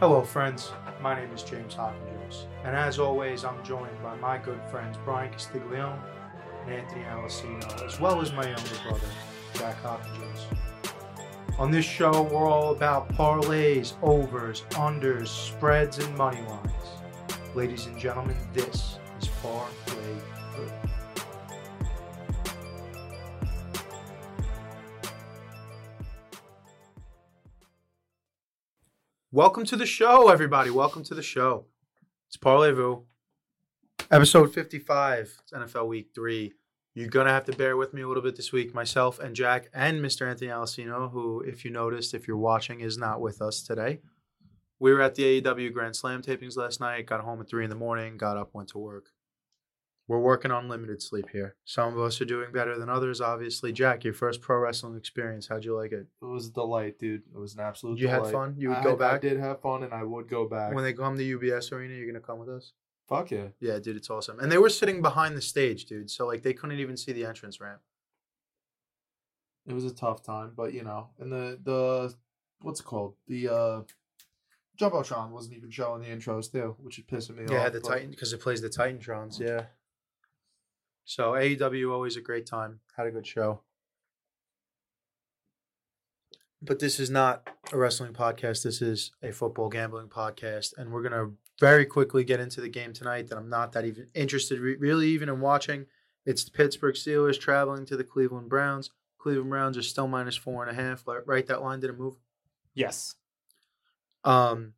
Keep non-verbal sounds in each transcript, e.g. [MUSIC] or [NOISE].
Hello, friends. My name is James Hopkins, and as always, I'm joined by my good friends Brian Castiglione and Anthony Alessino, as well as my younger brother, Jack Hopkins. On this show, we're all about parlays, overs, unders, spreads, and money lines. Ladies and gentlemen, this Welcome to the show, everybody. Welcome to the show. It's Parlez-vous. Episode 55. It's NFL Week 3. You're going to have to bear with me a little bit this week. Myself and Jack and Mr. Anthony Alessino, who, if you noticed, if you're watching, is not with us today. We were at the AEW Grand Slam tapings last night, got home at 3 in the morning, got up, went to work. We're working on limited sleep here. Some of us are doing better than others, obviously. Jack, your first pro wrestling experience, how'd you like it? It was a delight, dude. It was an absolute You had fun? You would I- go back? I did have fun, and I would go back. When they come to UBS Arena, you're going to come with us? Fuck yeah. Yeah, dude, it's awesome. And they were sitting behind the stage, dude. So like they couldn't even see the entrance ramp. It was a tough time, but you know, and the the what's it called? The uh Jumbotron wasn't even showing the intros too, which is pissing me Yeah, off. Yeah, the Titan because it plays the Titantrons. Yeah. So AEW always a great time. Had a good show. But this is not a wrestling podcast. This is a football gambling podcast, and we're gonna very quickly get into the game tonight that I'm not that even interested, re- really, even in watching. It's the Pittsburgh Steelers traveling to the Cleveland Browns. Cleveland Browns are still minus four and a half. Right, that line didn't move. Yes. Um,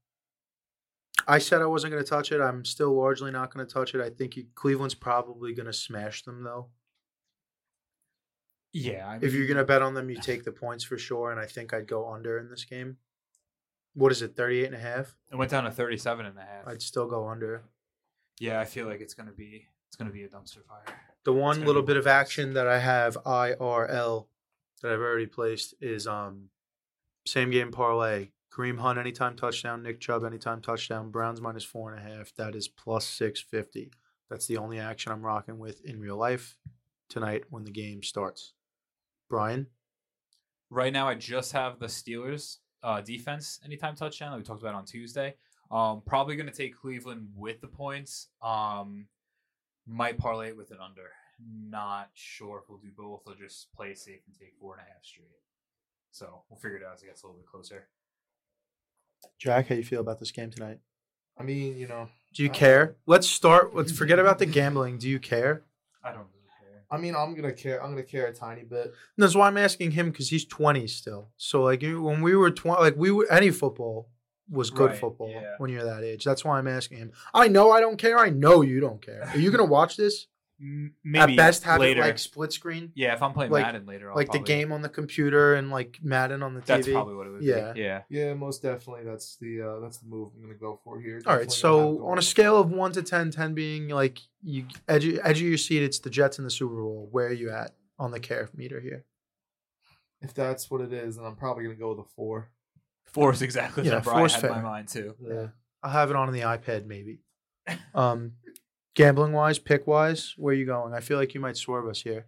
I said I wasn't going to touch it. I'm still largely not going to touch it. I think you, Cleveland's probably going to smash them, though. Yeah. I If you're going to bet on them, you take the points for sure. And I think I'd go under in this game. What is it, 38 and a half? it went down to 37 and a half. I'd still go under. yeah, I feel like it's gonna be it's gonna be a dumpster fire. The one little bit of of action that I have IRL that I've already placed is um same game parlay. Kareem Hunt anytime touchdown, Nick Chubb anytime touchdown, Browns minus four and a half. That is plus six fifty. That's the only action I'm rocking with in real life tonight when the game starts. Brian, Right now, I just have the Steelers uh, defense anytime touchdown that we talked about on Tuesday. Um, probably gonna take Cleveland with the points. Um, might parlay it with an under. Not sure if we'll do both or just play safe and take four and a half straight. So we'll figure it out as it gets a little bit closer. Jack, how you feel about this game tonight? I mean, you know, Do you I- care? Let's start. Let's [LAUGHS] forget about the gambling. Do you care? I don't really care. I mean, I'm gonna care. I'm gonna care a tiny bit. That's why I'm asking him because he's 20 still. So like when we were 20, like we were any football was good Right, football yeah. when you're that age. That's why I'm asking him. I know I don't care. I know you don't care. Are you gonna watch this? M- Maybe At best, have later. it like split screen, yeah, if I'm playing like- Madden later, I'll like the game on the computer and like Madden on the TV. That's probably what it would Yeah. be. Yeah. Yeah, most definitely. That's the uh that's the move I'm gonna go for here. All right. Definitely gonna So on a scale of one to 10, 10 being like you edge, edge of your seat, it's the Jets in the Super Bowl. Where are you at on the care meter here? if that's what it is, then I'm probably gonna go with a four. Four is exactly the Yeah, number I four's had in my mind too. Yeah. I'll have it on the iPad maybe. [LAUGHS] Um, gambling wise, pick wise, where are you going? I feel like you might swerve us here.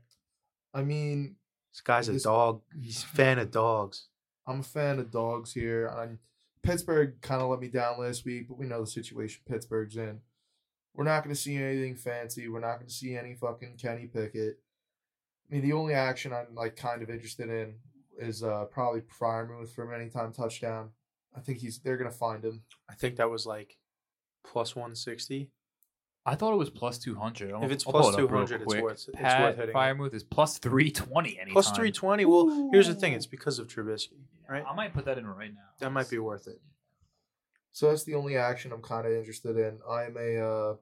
I mean, This guy's a This- dog. He's a fan of dogs. I'm a fan of dogs here. And Pittsburgh kind of let me down last week, but we know the situation Pittsburgh's in. We're not going to see anything fancy. We're not going to see any fucking Kenny Pickett. I mean, the only action I'm like kind of interested in is uh probably Freiermuth for an anytime touchdown. I think he's they're gonna find him. I think that was like plus 160. I thought it was plus two hundred. If it's plus 200, it's worth- it's Pat worth hitting it. Freiermuth is plus three twenty. Anytime. Plus 320. Well, here's the thing it's because of Trubisky, right? I might put that in right now. That might be worth it. So that's the only action I'm kind of interested in. I'm a uh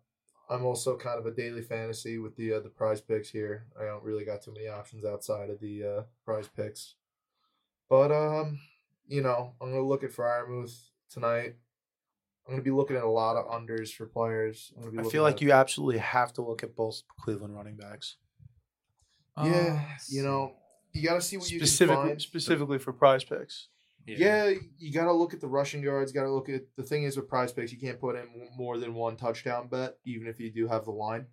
I'm also kind of a daily fantasy with the uh, the prize picks here. I don't really got too many options outside of the uh, prize picks. But um, you know, I'm gonna look at Freiermuth tonight. I'm gonna be looking at a lot of unders for players. I'm gonna be I feel like at- you absolutely have to look at both Cleveland running backs. Yeah, Uh, you know, you got to see what you can Specifically, find. specifically for prize picks. Yeah, you got to look at the rushing yards. Got to look at the thing is with prize picks, you can't put in more than one touchdown bet, even if you do have the line.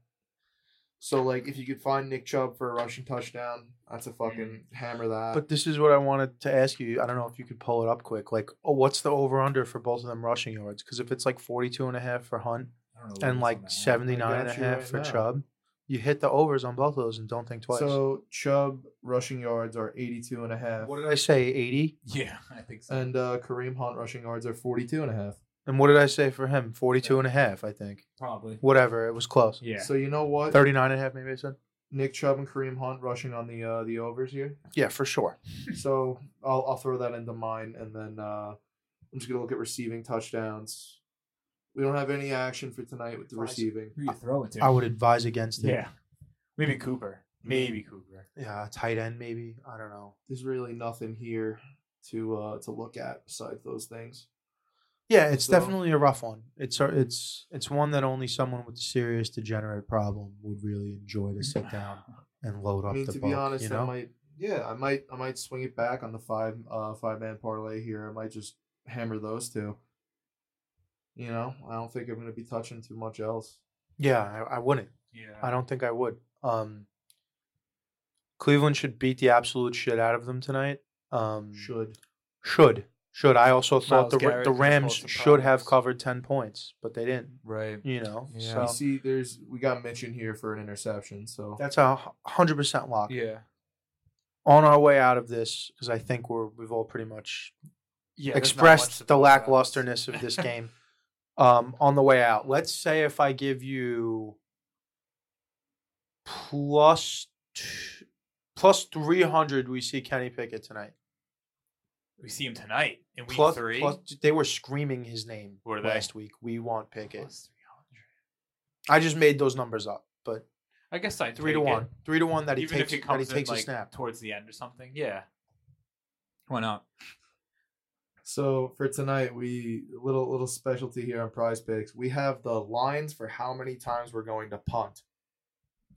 So like, if you could find Nick Chubb for a rushing touchdown, that's a fucking hammer that. But this is what I wanted to ask you. I don't know if you could pull it up quick. Like, oh, what's the over under for both of them rushing yards? Because if it's like 42 and a half for Hunt I don't know what and like on 79 and a half right for now. Chubb, you hit the overs on both of those and don't think twice. so Chubb rushing yards are 82 and a half. what did I say? 80? Yeah, [LAUGHS] I think so. And uh, Kareem Hunt rushing yards are 42 and a half. And what did I say for him? 42 and a half, I think. Probably. Whatever. It was close. Yeah. So you know what? 39 and a half, maybe I said. Nick Chubb and Kareem Hunt rushing on the uh, the overs here. Yeah, for sure. [LAUGHS] So I'll I'll throw that into mine, and then uh, I'm just gonna look at receiving touchdowns. We don't have any action for tonight with the Fries. receiving. Who you throw it to? I would advise against it. Yeah. Maybe Cooper. Maybe Cooper. Yeah, tight end, maybe. I don't know. There's really nothing here to uh, to look at besides those things. Yeah, it's So- definitely a rough one. It's it's it's one that only someone with a serious degenerate problem would really enjoy to sit down and load up I mean, the to book. be honest, you know? I might yeah, I might I might swing it back on the five uh five man parlay here. I might just hammer those two. You know, I don't think I'm gonna be touching too much else. yeah, I, I wouldn't. Yeah. I don't think I would. Um, Cleveland should beat the absolute shit out of them tonight. Um, Should should should. I also thought Myles the Garrett the can Rams cause some should have problems. covered ten points, but they didn't. Right. You know, Yeah. so you see, there's we got mention here for an interception. So that's a hundred percent lock. Yeah. On our way out of this, because I think we're we've all pretty much Yeah. there's not much to expressed the talk about. lacklusterness of this game. [LAUGHS] um, on the way out, let's say if I give you plus t- plus three hundred, we see Kenny Pickett tonight. We see him tonight in week Plus- three. plus- they were screaming his name Were they? last week. We want Pickett. Plus 300. I just made those numbers up, but I guess I three to one, three to one that he Even takes if he that he comes in takes a like snap. towards the end or something. Yeah. Why not? So for tonight, we little little specialty here on Prize Picks. We have the lines for how many times we're going to punt.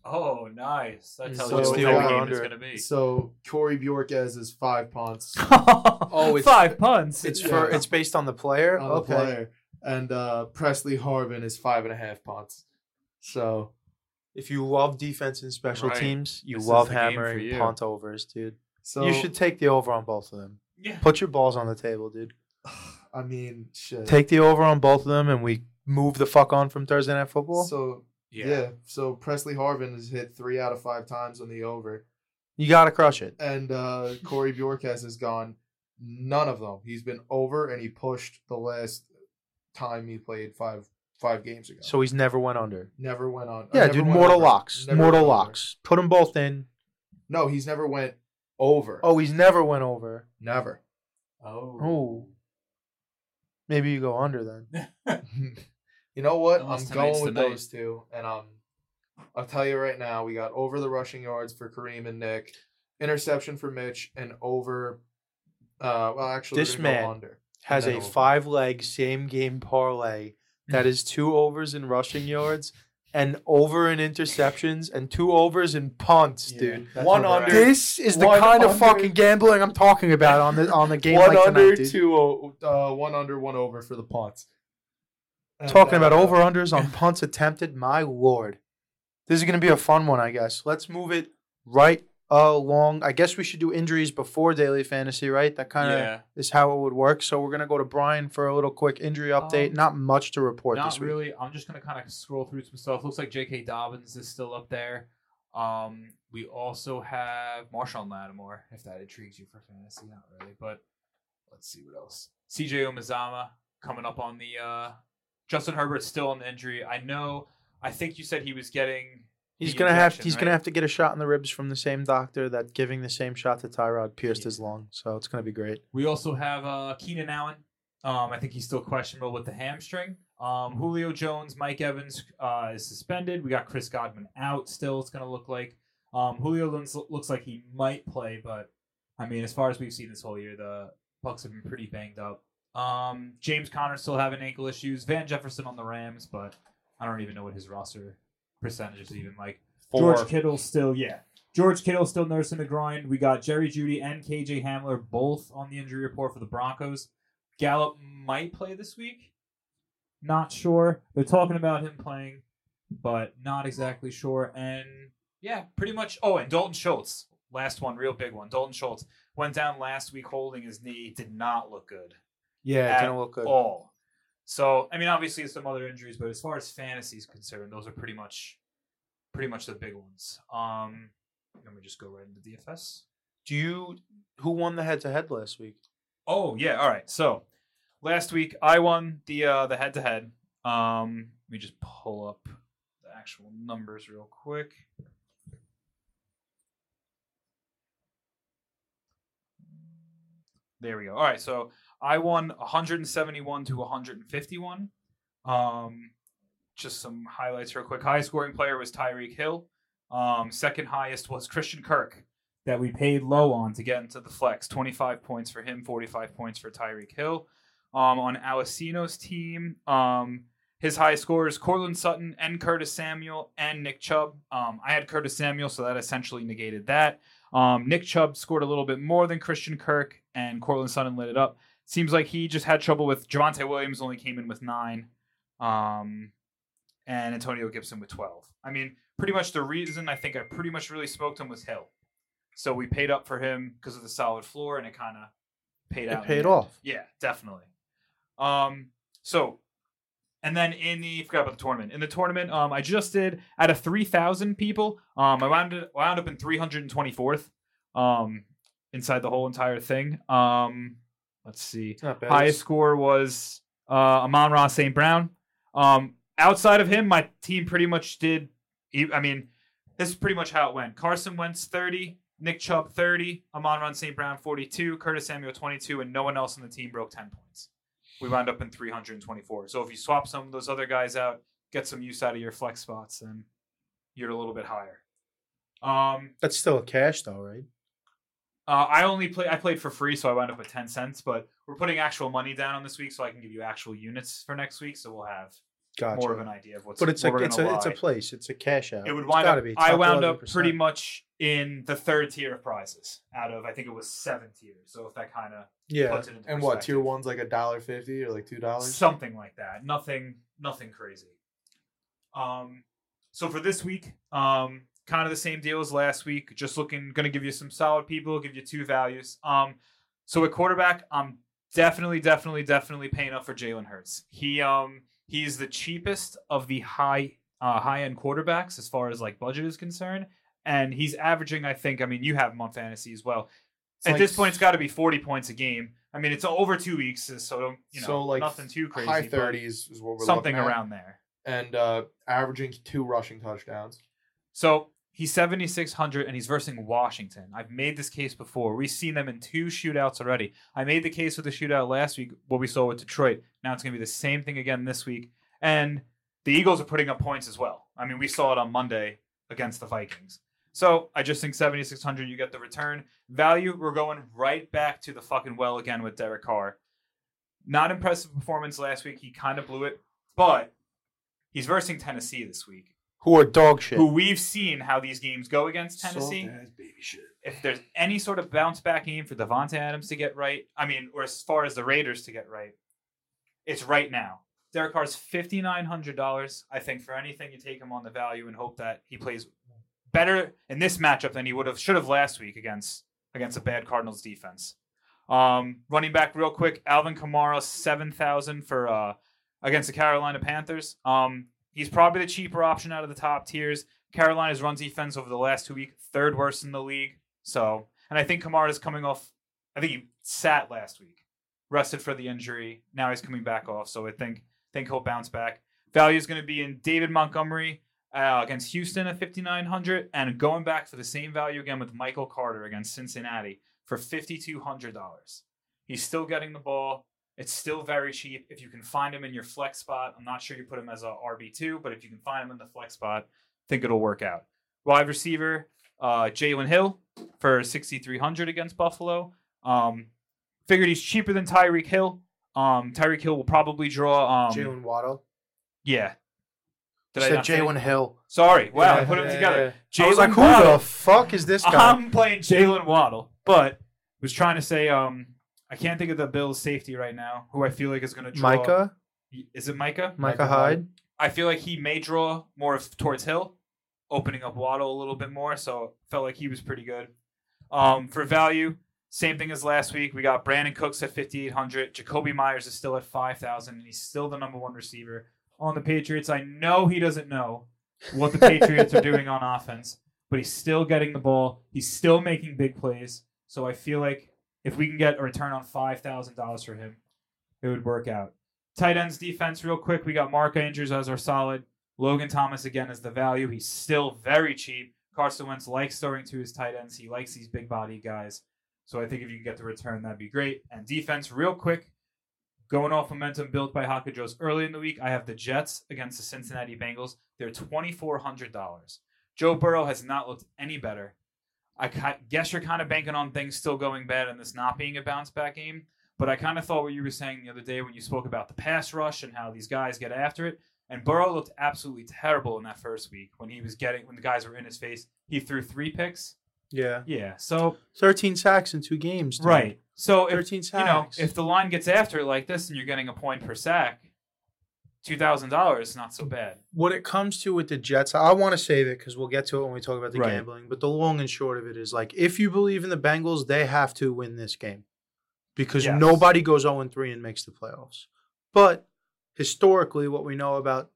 Oh, nice. That tells So you what the type over game under? it's going to be. So Corey Bojorquez is five punts [LAUGHS] Oh, it's- five punts. It's Yeah. for it's based on the player. on the player, and uh, Pressley Harvin is five and a half punts. So if you love defense and special Right. teams, you This love the game for hammering you. punt overs, dude. so you should take the over on both of them. yeah. Put your balls on the table, dude. [SIGHS] I mean, shit. Take the over on both of them, and we move the fuck on from Thursday Night Football. So Yeah. yeah. so Pressley Harvin has hit three out of five times on the over, you gotta crush it. and uh, [LAUGHS] Corey Bojorquez has gone none of them. He's been over, and he pushed the last time he played five five games ago. So he's never went under. never went on. uh, Yeah, never dude. Mortal over. locks. Never Mortal went over. locks. Put them both in. No, he's never went over. Oh, he's never went over. never. Oh. Oh. Maybe you go under then. [LAUGHS] [LAUGHS] you know what? Unless I'm going with the night. those two, and um, I'll tell you right now, we got over the rushing yards for Kareem and Nick, interception for Mitch, and over. Uh, well, actually, This man go under. Has a over. five leg same game parlay that is two overs in rushing yards and over in interceptions and two overs in punts, Yeah, dude. One under. This is the One kind of fucking gambling I'm talking about on the on the [LAUGHS] game one like under, tonight, dude. two, o- uh, one under, one over for the punts. And, Talking about over unders on punts attempted, my lord. This is going to be a fun one, I guess. Let's move it right along. I guess we should do injuries before daily fantasy, right? That kind of Yeah. is how it would work. So we're going to go to Brian for a little quick injury update. Um, Not much to report Not this week. really. I'm just gonna kind of scroll through some stuff. Looks like J.K. Dobbins is still up there. Um, we also have Marshon Lattimore, if that intrigues you for fantasy. Not really, but let's see what else. C.J. Omazama coming up on the. Uh, Justin Herbert's still on the injury. I know. I think you said he was getting. He's gonna have he's right? gonna have to get a shot in the ribs from the same doctor that giving the same shot to Tyrod pierced Yeah. his lung. So it's gonna be great. We also have uh, Keenan Allen. Um, I think he's still questionable with the hamstring. Um, Julio Jones, Mike Evans uh, is suspended. We got Chris Godwin out still. It's going to look like um, Julio looks, looks like he might play, but I mean, as far as we've seen this whole year, the Bucks have been pretty banged up. Um, James Conner still having ankle issues. Van Jefferson on the Rams, but I don't even know what his roster percentage is even like. George Kittle still, yeah. George Kittle still nursing the grind. We got Jerry Jeudy and KJ Hamler both on the injury report for the Broncos. Gallup might play this week. Not sure. They're talking about him playing. but not exactly sure. And yeah, pretty much. Oh, and Dalton Schultz, last one, real big one. Dalton Schultz went down last week holding his knee, did not look good Yeah, At it didn't look good. all. So I mean, obviously some other injuries, but as far as fantasy is concerned, those are pretty much, pretty much the big ones. Um, let me just go right into DFS. Do you who won the head to head last week? Oh yeah, all right. So last week I won the uh the head to head. Um let me just pull up the actual numbers real quick. There we go. All right, so I won 171 to 151. Um just some highlights real quick. Highest scoring player was Tyreek Hill. Um second highest was Christian Kirk that we paid low on to get into the flex. 25 points for him, 45 points for Tyreek Hill. Um, on Alessino's team, um, his highest scorers, Courtland Sutton and Curtis Samuel and Nick Chubb. Um, I had Curtis Samuel, so that essentially negated that. Um, Nick Chubb scored a little bit more than Christian Kirk, and Courtland Sutton lit it up. Seems like he just had trouble with Javonte Williams, only came in with nine, um, and Antonio Gibson with 12. I mean, pretty much the reason I think I pretty much really smoked him was Hill. So we paid up for him because of the solid floor, and it kind of paid It out. paid off. Yeah, definitely. Um, so, and then in the forgot about the tournament. In the tournament, um, I just did out of three thousand people. Um, I wound wound up in three hundred and twenty fourth. Um, inside the whole entire thing. Um, let's see. It's not bad. Highest score was uh, Amon-Ra St. Brown. Um, outside of him, my team pretty much did. I mean, this is pretty much how it went. Carson Wentz 30, Nick Chubb 30, Amon-Ra St. Brown 42, Curtis Samuel 22, and no one else on the team broke 10 points. We wound up in 324. So if you swap some of those other guys out, get some use out of your flex spots, then you're a little bit higher. Um, That's still a cash though, right? Uh, I only play. I played for free, so I wound up with ten cents. But we're putting actual money down on this week, so I can give you actual units for next week. So we'll have Gotcha. more of an idea of what's. but it's a it's a it's a place. It's a cash out. It would wind up. be. I wound up 11%. pretty much in the third tier of prizes out of I think it was seven tiers. So if that kind of Yeah. puts it into And what tier one's like a dollar fifty or like two dollars? something like that. Nothing, nothing crazy. Um, so for this week, um, kind of the same deal as last week. Just looking, going to give you some solid people. Give you two values. Um, so at quarterback, I'm definitely, definitely, definitely paying up for Jalen Hurts. He, um, he's the cheapest of the high, uh, high end quarterbacks as far as like budget is concerned, and he's averaging. I think. I mean, you have him on fantasy as well. It's At like this point, it's got to be 40 points a game. I mean, it's over two weeks, so don't you know so like nothing too crazy. High thirties is what we're something looking at. around there. and uh, averaging two rushing touchdowns. So he's 7,600 and he's versing Washington. I've made this case before. We've seen them in two shootouts already. I made the case with the shootout last week, what we saw with Detroit. Now it's going to be the same thing again this week. And the Eagles are putting up points as well. I mean, we saw it on Monday against the Vikings. So I just think 7,600, you get the return. Value, we're going right back to the fucking well again with Derek Carr. Not impressive performance last week. He kind of blew it, but he's versing Tennessee this week Who are dog shit? who we've seen how these games go against Tennessee. baby shit. If there's any sort of bounce back game for Davante Adams to get right, I mean, or as far as the Raiders to get right, it's right now. Derek Carr's fifty nine hundred dollars. I think for anything you take him on the value and hope that he plays better in this matchup than he would have should have last week against against a bad Cardinals defense. Um, running back real quick, Alvin Kamara seven thousand for uh, against the Carolina Panthers. Um, he's probably the cheaper option out of the top tiers. Carolina's run defense over the last two weeks, third worst in the league. So, and I think Kamara's coming off. I think he sat last week, rested for the injury. Now he's coming back off. So I think think he'll bounce back. Value is going to be in David Montgomery uh, against Houston at 5,900, and going back for the same value again with Michael Carter against Cincinnati for $5,200. He's still getting the ball. It's still very cheap. If you can find him in your flex spot, I'm not sure you put him as a RB2, but if you can find him in the flex spot, I think it'll work out. Wide receiver, uh, Jalen Hill for 6,300 against Buffalo. Um, figured he's cheaper than Tyreek Hill. Um, Tyreek Hill will probably draw. Um, Jalen Waddle. yeah. Did not say- Jalen Hill. Sorry. Wow, I Yeah, put them yeah, together. I was like, who Waddle. the fuck is this guy? I'm playing Jalen Waddle, but was trying to say um I can't think of the Bills safety right now who I feel like is going to draw. Micah. Is it Micah? Micah Micah Hyde. I feel like he may draw more of- towards Hill, opening up Waddle a little bit more. So felt like he was pretty good. Um, for value, same thing as last week. We got Brandin Cooks at 5,800. Jakobi Meyers is still at 5,000, and he's still the number one receiver on the Patriots. I know he doesn't know what the Patriots are doing on [LAUGHS] offense, but he's still getting the ball. He's still making big plays. So I feel like if we can get a return on $5,000 for him, it would work out. Tight ends defense, real quick. We got Mark Andrews as our solid. Logan Thomas again as the value. He's still very cheap. Carson Wentz likes throwing to his tight ends. He likes these big body guys. So I think if you can get the return, that'd be great. And defense, real quick, going off momentum built by Haka Joe's early in the week, I have the Jets against the Cincinnati Bengals. They're twenty four hundred dollars. Joe Burrow has not looked any better. I guess you're kind of banking on things still going bad and this not being a bounce back game. But I kind of thought what you were saying the other day when you spoke about the pass rush and how these guys get after it. And Burrow looked absolutely terrible in that first week when he was getting when the guys were in his face. He threw three picks. Yeah. Yeah. So 13 sacks in two games. dude. right. So if 13 sacks. you know if the line gets after it like this and you're getting a point per sack, two thousand dollars not so bad. what it comes to with the Jets, I want to save it because we'll get to it when we talk about the Right. gambling. But the long and short of it is like, if you believe in the Bengals, they have to win this game because Yes. nobody goes 0 3 and makes the playoffs. But historically, what we know about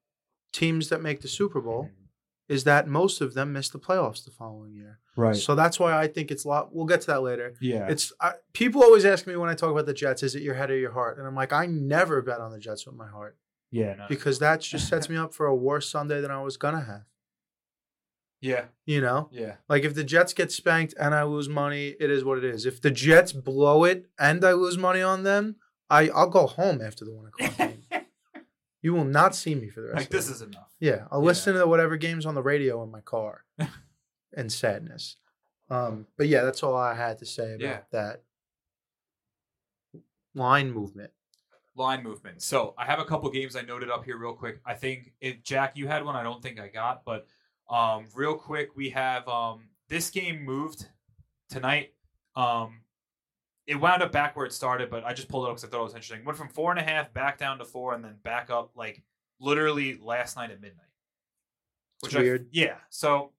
teams that make the Super Bowl mm-hmm. is that most of them miss the playoffs the following year. Right. So that's why I think it's a lot. We'll get to that later. yeah. It's I, people always ask me when I talk about the Jets, is it your head or your heart? And I'm like, I never bet on the Jets with my heart yeah. No. because that [LAUGHS] just sets me up for a worse Sunday than I was gonna have. Yeah. You know, Yeah. like if the Jets get spanked and I lose money, it is what it is. If the Jets blow it and I lose money on them, I I'll go home after the one [LAUGHS] o'clock game. You will not see me for the rest. like of this is enough. Yeah, I'll Yeah. listen to whatever games on the radio in my car, [LAUGHS] and sadness. Um, but yeah, that's all I had to say about Yeah. that line movement. Line movement. So I have a couple games I noted up here real quick. I think if Jack, you had one. I don't think I got, but um, real quick, we have um, this game moved tonight. Um, it wound up back where it started, but I just pulled it up because I thought it was interesting. Went from four and a half back down to four, and then back up like literally last night at midnight. It's I- weird. yeah. So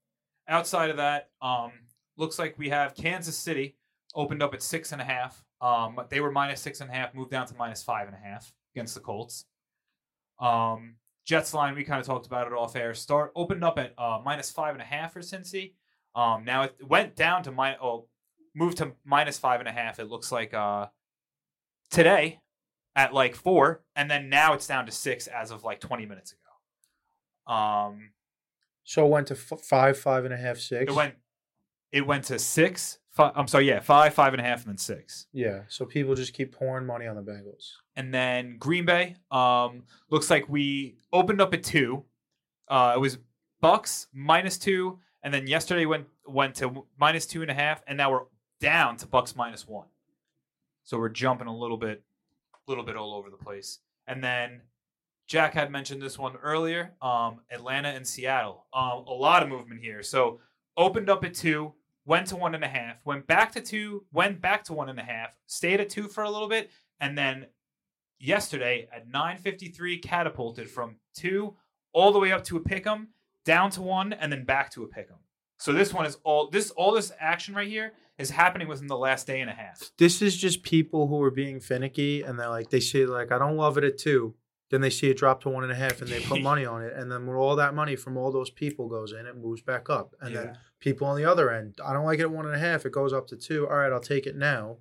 outside of that, um, looks like we have Kansas City opened up at six and a half. Um, they were minus six and a half, moved down to minus five and a half against the Colts. Um, Jets line, we kind of talked about it off air. Start opened up at uh, minus five and a half for Cincy. Um, now it went down to minus. Oh, moved to minus five and a half. It looks like uh, today at like four, and then now it's down to six as of like twenty minutes ago. Um, So it went to f- five, five and a half, six. it went. It went to six. Five, I'm sorry, yeah, five, five and a half, and then six. Yeah. So people just keep pouring money on the Bengals. and then Green Bay. Um, looks like we opened up at two. Uh, it was Bucks minus two, and then yesterday went went to minus two and a half, and now we're down to Bucks minus one. So we're jumping a little bit, little bit all over the place. And then Jack had mentioned this one earlier. Um, Atlanta and Seattle. Um, a lot of movement here. So opened up at two, went to one and a half, went back to two, went back to one and a half, stayed at two for a little bit, and then yesterday at 9:53 catapulted from 2 all the way up to a pick'em, down to 1 and then back to a pick'em. So this one is all this all this action right here is happening within the last day and a half. This is just people who are being finicky and they're like, they say like, I don't love it at two. Then they see it drop to one and a half and they put [LAUGHS] money on it. And then when all that money from all those people goes in, it moves back up. And then people on the other end, I don't like it at one and a half. It goes up to two. All right, I'll take it now.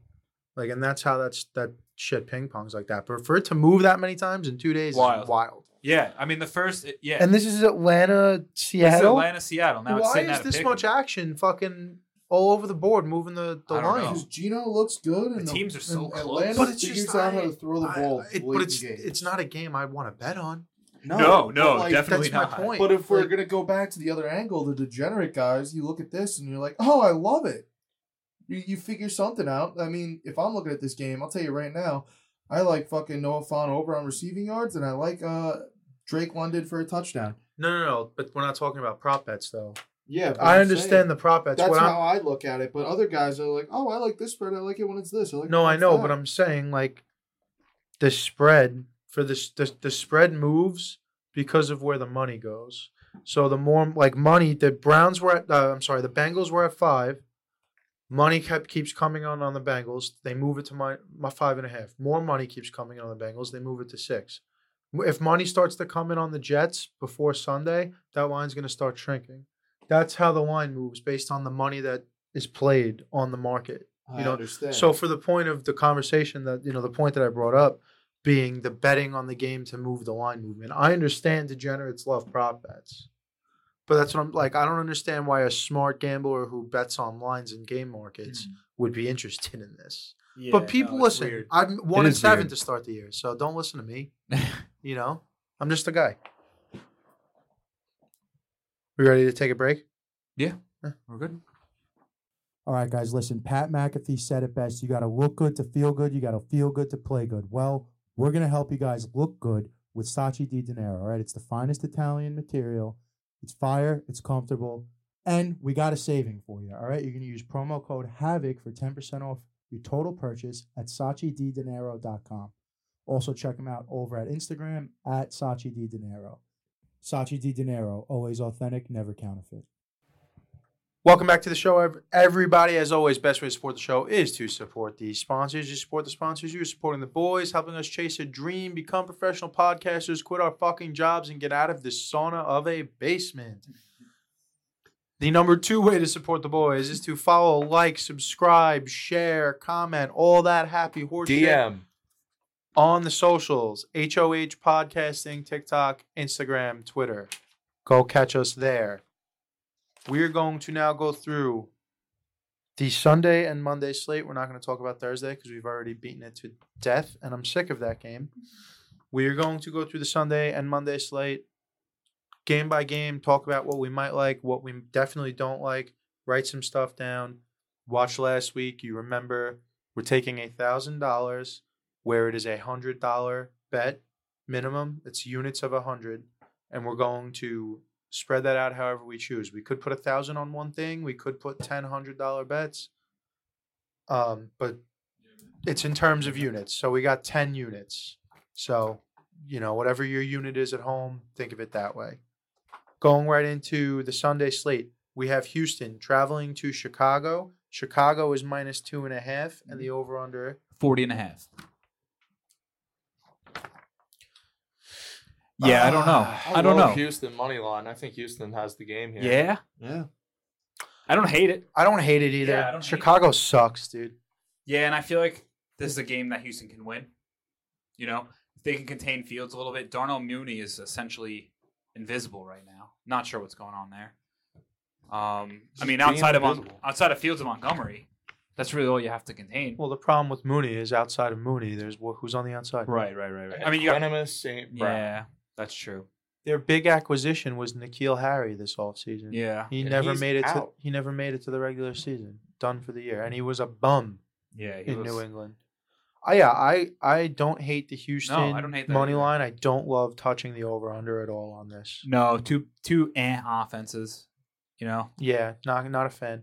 Like, and that's how that's that shit ping pongs like that. But for it to move that many times in two days Wild. is wild. Yeah, I mean the first yeah. And this is Atlanta, This is Seattle. Atlanta, Seattle. Now Why is this much action fucking all over the board moving the, the I don't know. line? Because Geno looks good, and The teams are so and close. Atlanta But it's figures just out how I- to throw the I- ball. it- late but in it's games. it's not a game I want to bet on. No, no, but, like, definitely that's not. my point. But if we're Like- gonna go back to the other angle, the degenerate guys, you look at this and you're like, oh, I love it. You you figure something out. I mean, if I'm looking at this game, I'll tell you right now, I like fucking Noah Fant over on receiving yards, and I like uh Drake London for a touchdown. No, no, no. But we're not talking about prop bets though. Yeah, but I understand saying- the prop bets. That's What I'm- how I look at it. But other guys are like, oh, I like this spread. I like it when it's this. I like No, I know, that." but I'm saying like the spread for this the, the spread moves because of where the money goes. So the more like money, the Browns were at. Uh, I'm sorry, the Bengals were at five. Money kept keeps coming on on the Bengals. They move it to my my five and a half. More money keeps coming on the Bengals. They move it to six. If money starts to come in on the Jets before Sunday, that line's going to start shrinking. That's how the line moves based on the money that is played on the market. I You know, understand. So for the point of the conversation that you know the point that I brought up being the betting on the game to move the line movement. I understand degenerates love prop bets. But that's what I'm like I don't understand why a smart gambler who bets on lines and game markets mm. would be interested in this. but people listen. I'm one It and seven weird. to start the year, so don't listen to me. [LAUGHS] You know, I'm just a guy. We ready to take a break? Yeah, we're good. All right, guys, listen. Pat McAfee said it best. You got to look good to feel good. You got to feel good to play good. Well, we're going to help you guys look good with Sachi Di Dinero. All right, it's the finest Italian material. It's fire, it's comfortable, and we got a saving for you. All right, you're going to use promo code HAVOC for 10% off your total purchase at SachiDiDinero.com. Also, check them out over at Instagram at Sachi Di Dinero. Sachi Di Dinero, always authentic, never counterfeit. Welcome back to the show, everybody. As always, best way to support the show is to support the sponsors. You support the sponsors, you're supporting the boys, helping us chase a dream, become professional podcasters, quit our fucking jobs, and get out of this sauna of a basement. The number two way to support the boys is to follow, like, subscribe, share, comment, all that happy horse shit DM. On the socials HOH Podcasting, TikTok, Instagram, Twitter. Go catch us there. We're going to now go through the Sunday and Monday slate. We're not going to talk about Thursday because we've already beaten it to death, and I'm sick of that game. We are going to go through the Sunday and Monday slate game by game, talk about what we might like, what we definitely don't like, write some stuff down. Watch last week. You remember we're taking a thousand dollars where it is a hundred dollar bet minimum. It's units of a hundred, and we're going to spread that out however we choose. We could put a thousand on one thing. We could put ten hundred dollar bets. Um, but it's in terms of units. So we got ten units. So you know whatever your unit is at home, think of it that way. Going right into the Sunday slate, we have Houston traveling to Chicago. Chicago is minus two and a half, and the over under 40 and a half. Yeah, I don't know. Ah, I don't know. Houston money line. I think Houston has the game here. Yeah, yeah. I don't hate it. I don't hate it either. Yeah, I don't Chicago sucks, dude. Yeah, and I feel like this is a game that Houston can win. You know, if they can contain Fields a little bit. Darnell Mooney is essentially invisible right now. Not sure what's going on there. Um, I mean, outside of Mon- outside of Fields and Montgomery, that's really all you have to contain. Well, the problem with Mooney is outside of Mooney, there's wh- who's on the outside. right, right, right, right. I mean, you got Equanimous St. Brown. yeah, that's true. Their big acquisition was N'Keal Harry this offseason. Yeah, He And never he's made it to he never made it to the regular season. Done for the year. And he was a bum yeah. In was, New England. I yeah, I I don't hate the Houston don't hate money either. line. I don't love touching the over under at all on this. No, two two eh offenses. You know, Yeah, not not a fan.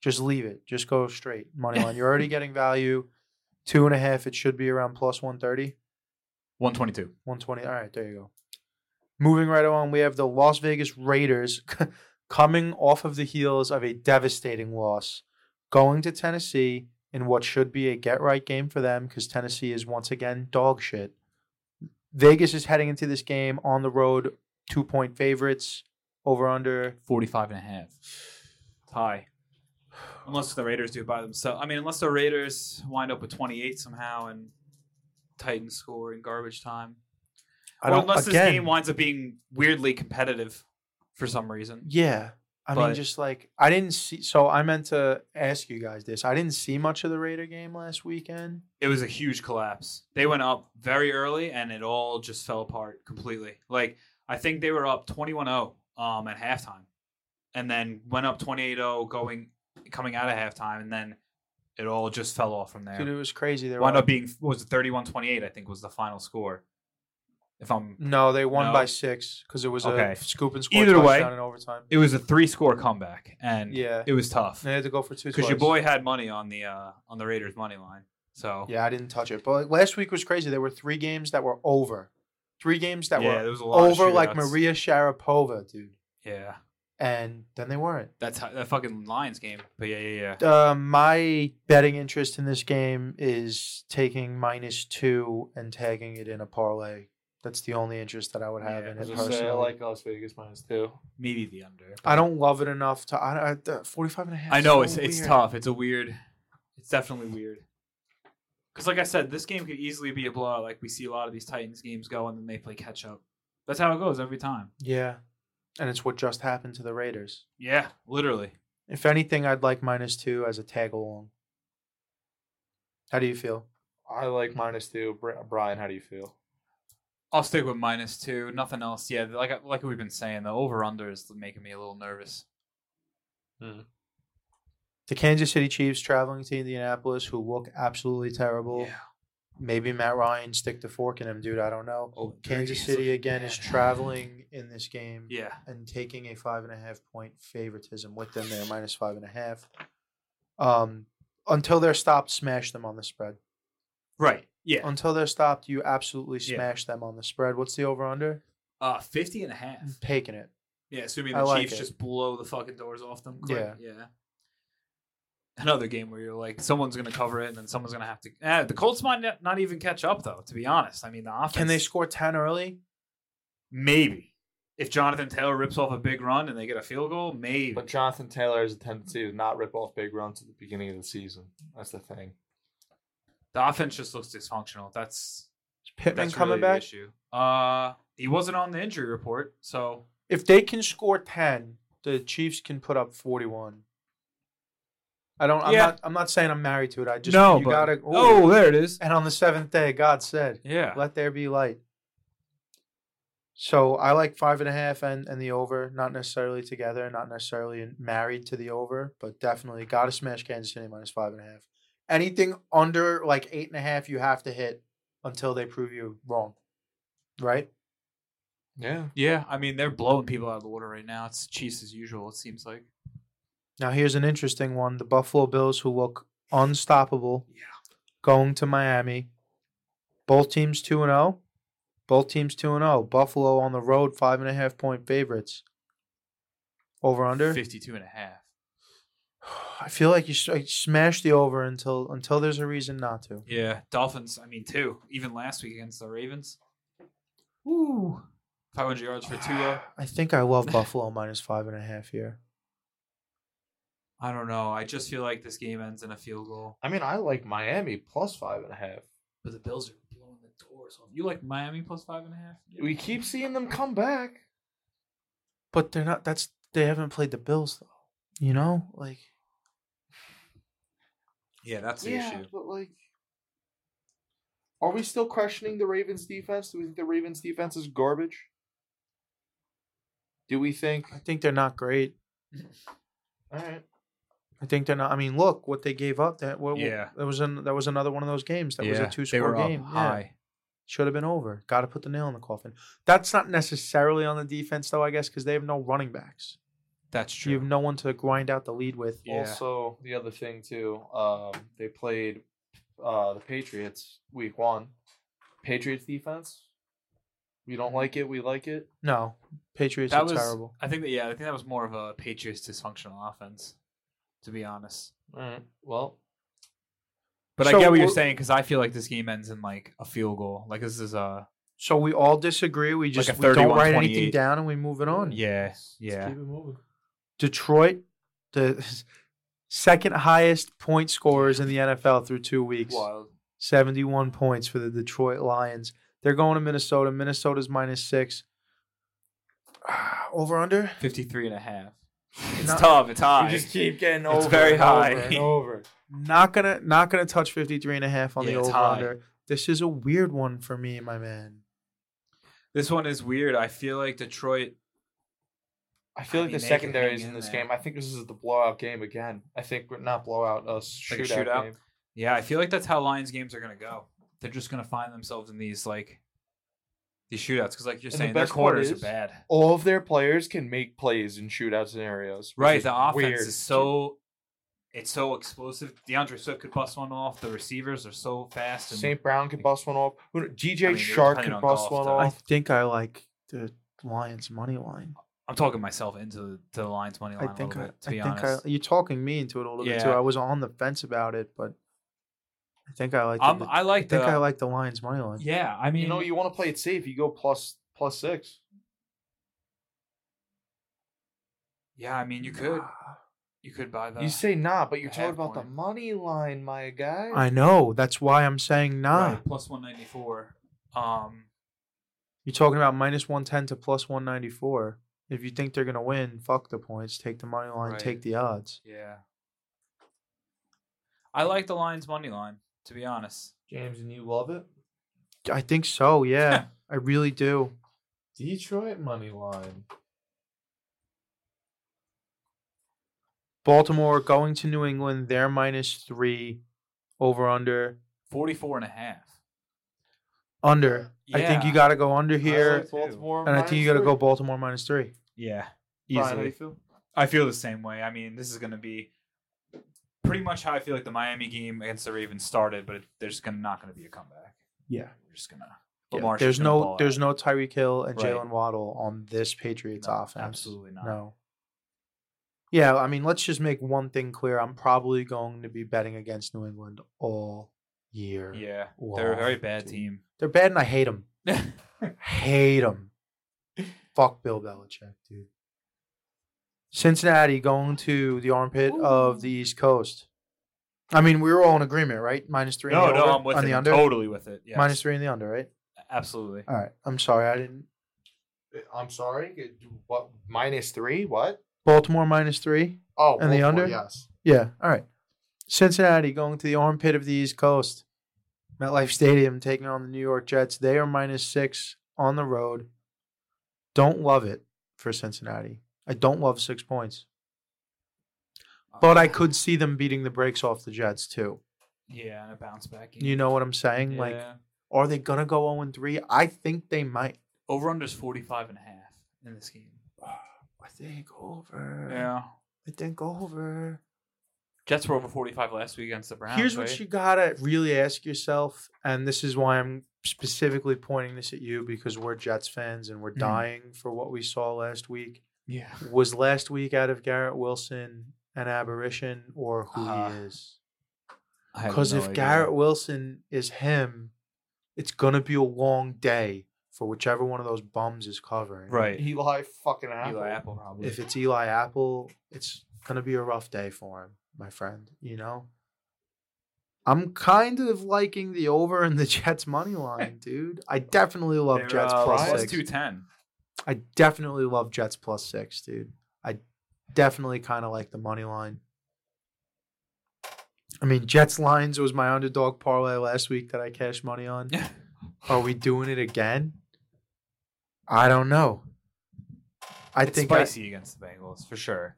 Just leave it. Just go straight money line. [LAUGHS] You're already getting value. Two and a half. It should be around plus one thirty. one twenty two. 120. All right, there you go. Moving right on, we have the Las Vegas Raiders [LAUGHS] coming off of the heels of a devastating loss, going to Tennessee in what should be a get right game for them because Tennessee is once again dog shit. Vegas is heading into this game on the road, two point favorites, over under. 45 and a half. Tie. Unless the Raiders do it by themselves. I mean, unless the Raiders wind up with 28 somehow and Titans score in garbage time. I don't unless again. this game winds up being weirdly competitive for some reason. Yeah. I mean, just like I didn't see. So I meant to ask you guys this. I didn't see much of the Raider game last weekend. It was a huge collapse. They went up very early and it all just fell apart completely. Like, I think they were up 21 0 um, at halftime and then went up 28 0 going coming out of halftime. And then it all just fell off from there. Dude, it was crazy. They wound up being what was it 31-28 I think was the final score. If I'm No, they won No? by six because it was Okay. a scoop and score Either way, touchdown in overtime. it was a three score comeback and Yeah, it was tough they had to go for two. because your twice. boy had money on the uh, on the Raiders money line. So Yeah, I didn't touch it. But like, last week was crazy. There were three games that were over. three games that yeah, were there was a lot of over like shootouts. Maria Sharapova, dude, Yeah, and then they weren't. that's how, that fucking Lions game. But yeah, yeah, yeah. Uh, my betting interest in this game is taking minus two and tagging it in a parlay. That's the only interest that I would have Yeah, in it was gonna say, personally. I like Las Vegas minus two. Maybe the under. I don't love it enough to. I, I the 45 and a half. I know is it's so it's tough. It's a weird. It's definitely weird. Because like I said, this game could easily be a blowout. Like we see a lot of these Titans games go, and then they play catch up. That's how it goes every time. Yeah, and it's what just happened to the Raiders. Yeah, literally. If anything, I'd like minus two as a tag along. How do you feel? I like minus two. Brian, how do you feel? I'll stick with minus two. Nothing else. Yeah, like like we've been saying, the over under is making me a little nervous. The Kansas City Chiefs traveling to Indianapolis, who look absolutely terrible. Yeah. Maybe Matt Ryan stick the fork in him, dude. I don't know. Oh, Kansas City again is traveling in this game Yeah. and taking a five and a half point favoritism with them there, minus five and a half. Um, until they're stopped, smash them on the spread. Right. Yeah. Until they're stopped, you absolutely Yeah. smash them on the spread. What's the over under? Uh, 50 and a half. Taking it. Yeah, assuming I the like Chiefs it. just blow the fucking doors off them. Quick. Yeah. Yeah. Another game where you're like, someone's gonna cover it, and then someone's gonna have to. Eh, the Colts might not- not even catch up, though. To be honest, I mean, the offense. Can they score ten early? Maybe. If Jonathan Taylor rips off a big run and they get a field goal, maybe. But Jonathan Taylor has a tendency to not rip off big runs at the beginning of the season. That's the thing. The offense just looks dysfunctional. That's Is Pittman that's coming really the back? issue. Uh, he wasn't on the injury report, so If they can score ten, the Chiefs can put up forty-one. I don't. I'm Yeah. not. I'm not saying I'm married to it. I just no, you but- gotta. oh, there it is. And on the seventh day, God said, Yeah, "Let there be light." So I like five and a half and, and the over, not necessarily together, not necessarily married to the over, but definitely got to smash Kansas City minus five and a half. Anything under like eight and a half, you have to hit until they prove you wrong, right? Yeah. yeah. I mean, they're blowing people out of the water right now. It's Chiefs as usual. It seems like. Now here's an interesting one: the Buffalo Bills, who look unstoppable, Yeah. going to Miami. Both teams two and zero. Both teams two and zero. Buffalo on the road, five and a half point favorites. Over under. 52 and a half. [SIGHS] I feel like you s- like, smash the over until until there's a reason not to. Yeah, Dolphins. I mean, too. Even last week against the Ravens. Woo. 500 yards for Tua. [SIGHS] I think I love Buffalo [LAUGHS] minus five and a half here. I don't know. I just feel like this game ends in a field goal. I mean, I like Miami plus five and a half. But the Bills are blowing the doors off. You like Miami plus five and a half? We keep seeing them come back. But they're not. That's they haven't played the Bills though. You know, like Yeah, that's the yeah, issue. but like, are we still questioning the Ravens' defense? Do we think the Ravens' defense is garbage? Do we think? I think they're not great. [LAUGHS] All right. I think they're not. I mean, look what they gave up. That what, Yeah. that was an that was another one of those games. That was a two score were up game. Yeah. high. Should have been over. Got to put the nail in the coffin. That's not necessarily on the defense though. I guess because they have no running backs. That's true. You have no one to grind out the lead with. Yeah. Also, the other thing too, um, they played uh, the Patriots week one. Patriots defense. We don't like it. We like it. No, Patriots that are was terrible. I think that yeah, I think that was more of a Patriots dysfunctional offense, to be honest. All right. Well, But So I get what you're saying because I feel like this game ends in like a field goal. Like this is a So we all disagree. We just a we don't write anything down and we move it on. yeah, let's yeah. keep it moving. Detroit, the second highest point scorers in the NFL through two weeks. Wild. 71 points for the Detroit Lions. They're going to Minnesota. Minnesota's minus six. Over under? 53 and a half. It's Not- tough. It's high. We just keep getting over. It's over. very and high. Over and over. Not gonna not gonna touch 53 and a half on Yeah, the it's over high. under. This is a weird one for me, my man. This one is weird. I feel like Detroit. I feel like the they can secondary is in in this there. game. I think this is the blowout game again. I think we're not blowout, a shootout, Like a shootout? game. Yeah, I feel like that's how Lions games are gonna go. They're just gonna find themselves in these like these shootouts because, like you're And the saying, their best part corners are bad. All of their players can make plays in shootout scenarios. Right, the offense weird. is so it's so explosive. D'Andre Swift could bust one off. The receivers are so fast. And St. Brown could bust one off. DJ I mean, Chark depending could on bust one off. I think I like the Lions money line. I'm talking myself into the, to the Lions money I line think a I, little bit. To I be think honest, I, you're talking me into it a little bit too. Yeah. I was on the fence about it, but I think I like. um, the, I I think the. I like the Lions money line. yeah, I mean, you know, you want to play it safe. You go plus plus six. yeah, I mean, you could you could buy that. You say nah, but you're talking half about the point. money line, my guy. I know. That's why I'm saying nah. right, plus one ninety four. Um, You're talking about minus one ten to plus one ninety four. If you think they're gonna win, fuck the points. Take the money line. Right. Take the odds. yeah. I like the Lions money line. To be honest, James, and you love it. I think so. Yeah, [LAUGHS] I really do. Detroit money line. Baltimore going to New England. They're minus three. Over under. 44 and a half. Under. I think you got to go under I here, like Baltimore and I think you got to go Baltimore minus three. Yeah, Brian, how easily. do you feel? I feel the same way. I mean, this is going to be pretty much how I feel like the Miami game against the Ravens started, but it, there's gonna, not going to be a comeback. Yeah. We're just gonna. Yeah, there's gonna no ball there's out. no Tyreek Hill and Right. Jaylen Waddle on this Patriots No, offense. absolutely not. No. Yeah, I mean, let's just make one thing clear. I'm probably going to be betting against New England all year. Yeah, they're a very bad dude. team. They're bad, and I hate them. [LAUGHS] Hate them. Fuck Bill Belichick, dude. Cincinnati going to the armpit of the East Coast. I mean, we were all in agreement, right? Minus three. no, the no, over, I'm with on it. the under. Totally with it. Yes. Minus three in the under, right? Absolutely. All right. I'm sorry, I didn't. Uh, I'm sorry. What minus three? What? Baltimore minus three. Oh, And the under? Yes. Yeah. All right. Cincinnati going to the armpit of the East Coast. MetLife Stadium taking on the New York Jets. They are minus six on the road. Don't love it for Cincinnati. I don't love six points. Uh, but I could see them beating the brakes off the Jets too. Yeah, and a bounce back. Game. You know what I'm saying? Like, are they gonna go 0 3? I think they might. over unders 45 and a half in this game. [SIGHS] I think over. Yeah. I think over. Jets were over 45 last week against the Browns. Here's what right? you gotta really ask yourself, and this is why I'm specifically pointing this at you because we're Jets fans and we're Mhm. dying for what we saw last week. Yeah. Was last week out of Garrett Wilson an aberration or who Uh, he is? Because no if idea. Garrett Wilson is him, it's gonna be a long day for whichever one of those bums is covering. Right. Eli fucking Apple. Eli Apple probably. If it's Eli Apple, it's gonna be a rough day for him, my friend. You know. I'm kind of liking the over in the Jets money line, [LAUGHS] dude. I definitely love They're, Jets uh, plus six. 210. I definitely love Jets plus six, dude. I definitely kind of like the money line. I mean, Jets lines was my underdog parlay last week that I cashed money on. [LAUGHS] Are we doing it again? I don't know. I it's think I, spicy against the Bengals for sure.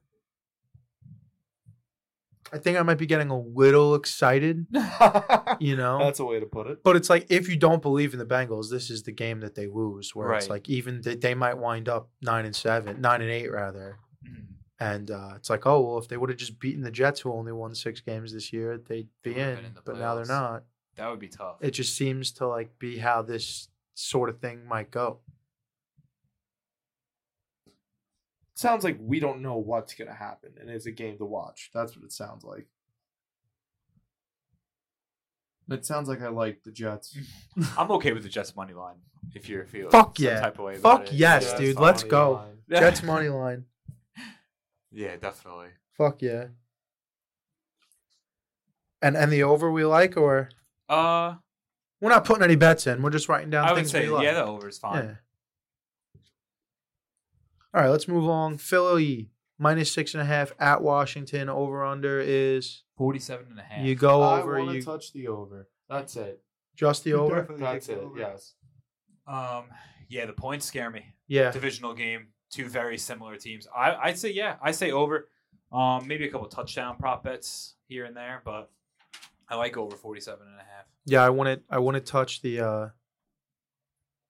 I think I might be getting a little excited, [LAUGHS] you know. That's a way to put it. but it's like if you don't believe in the Bengals, this is the game that they lose. Where it's like even th- they might wind up nine and seven, nine and eight rather, Mhm. and uh, it's like oh well, if they would have just beaten the Jets, who only won six games this year, they'd be in. in the but now they're not. That would be tough. It just seems to like be how this sort of thing might go. Sounds like we don't know what's gonna happen, and it's a game to watch. That's what it sounds like. It sounds like I like the Jets. [LAUGHS] I'm okay with the Jets money line if you're feeling Fuck some yeah. type of way about Fuck it. yes, Jets dude. Let's go. line. [LAUGHS] Jets money line. Yeah, definitely. Fuck yeah. And and the over we like, or Uh, we're not putting any bets in. We're just writing down I would say we like. yeah, the over is fine. Yeah. All right, let's move on. Philly minus six and a half at Washington. Over under is 47 and a half. you go I over. want You touch the over. That's it. just the over. That's it. Yes. Um, yeah, the points scare me. Yeah, Divisional game, two very similar teams. I, I'd say yeah, I say over. Um, maybe a couple touchdown prop bets here and there, but I like over 47 and a half. yeah. I want to. I want to touch the uh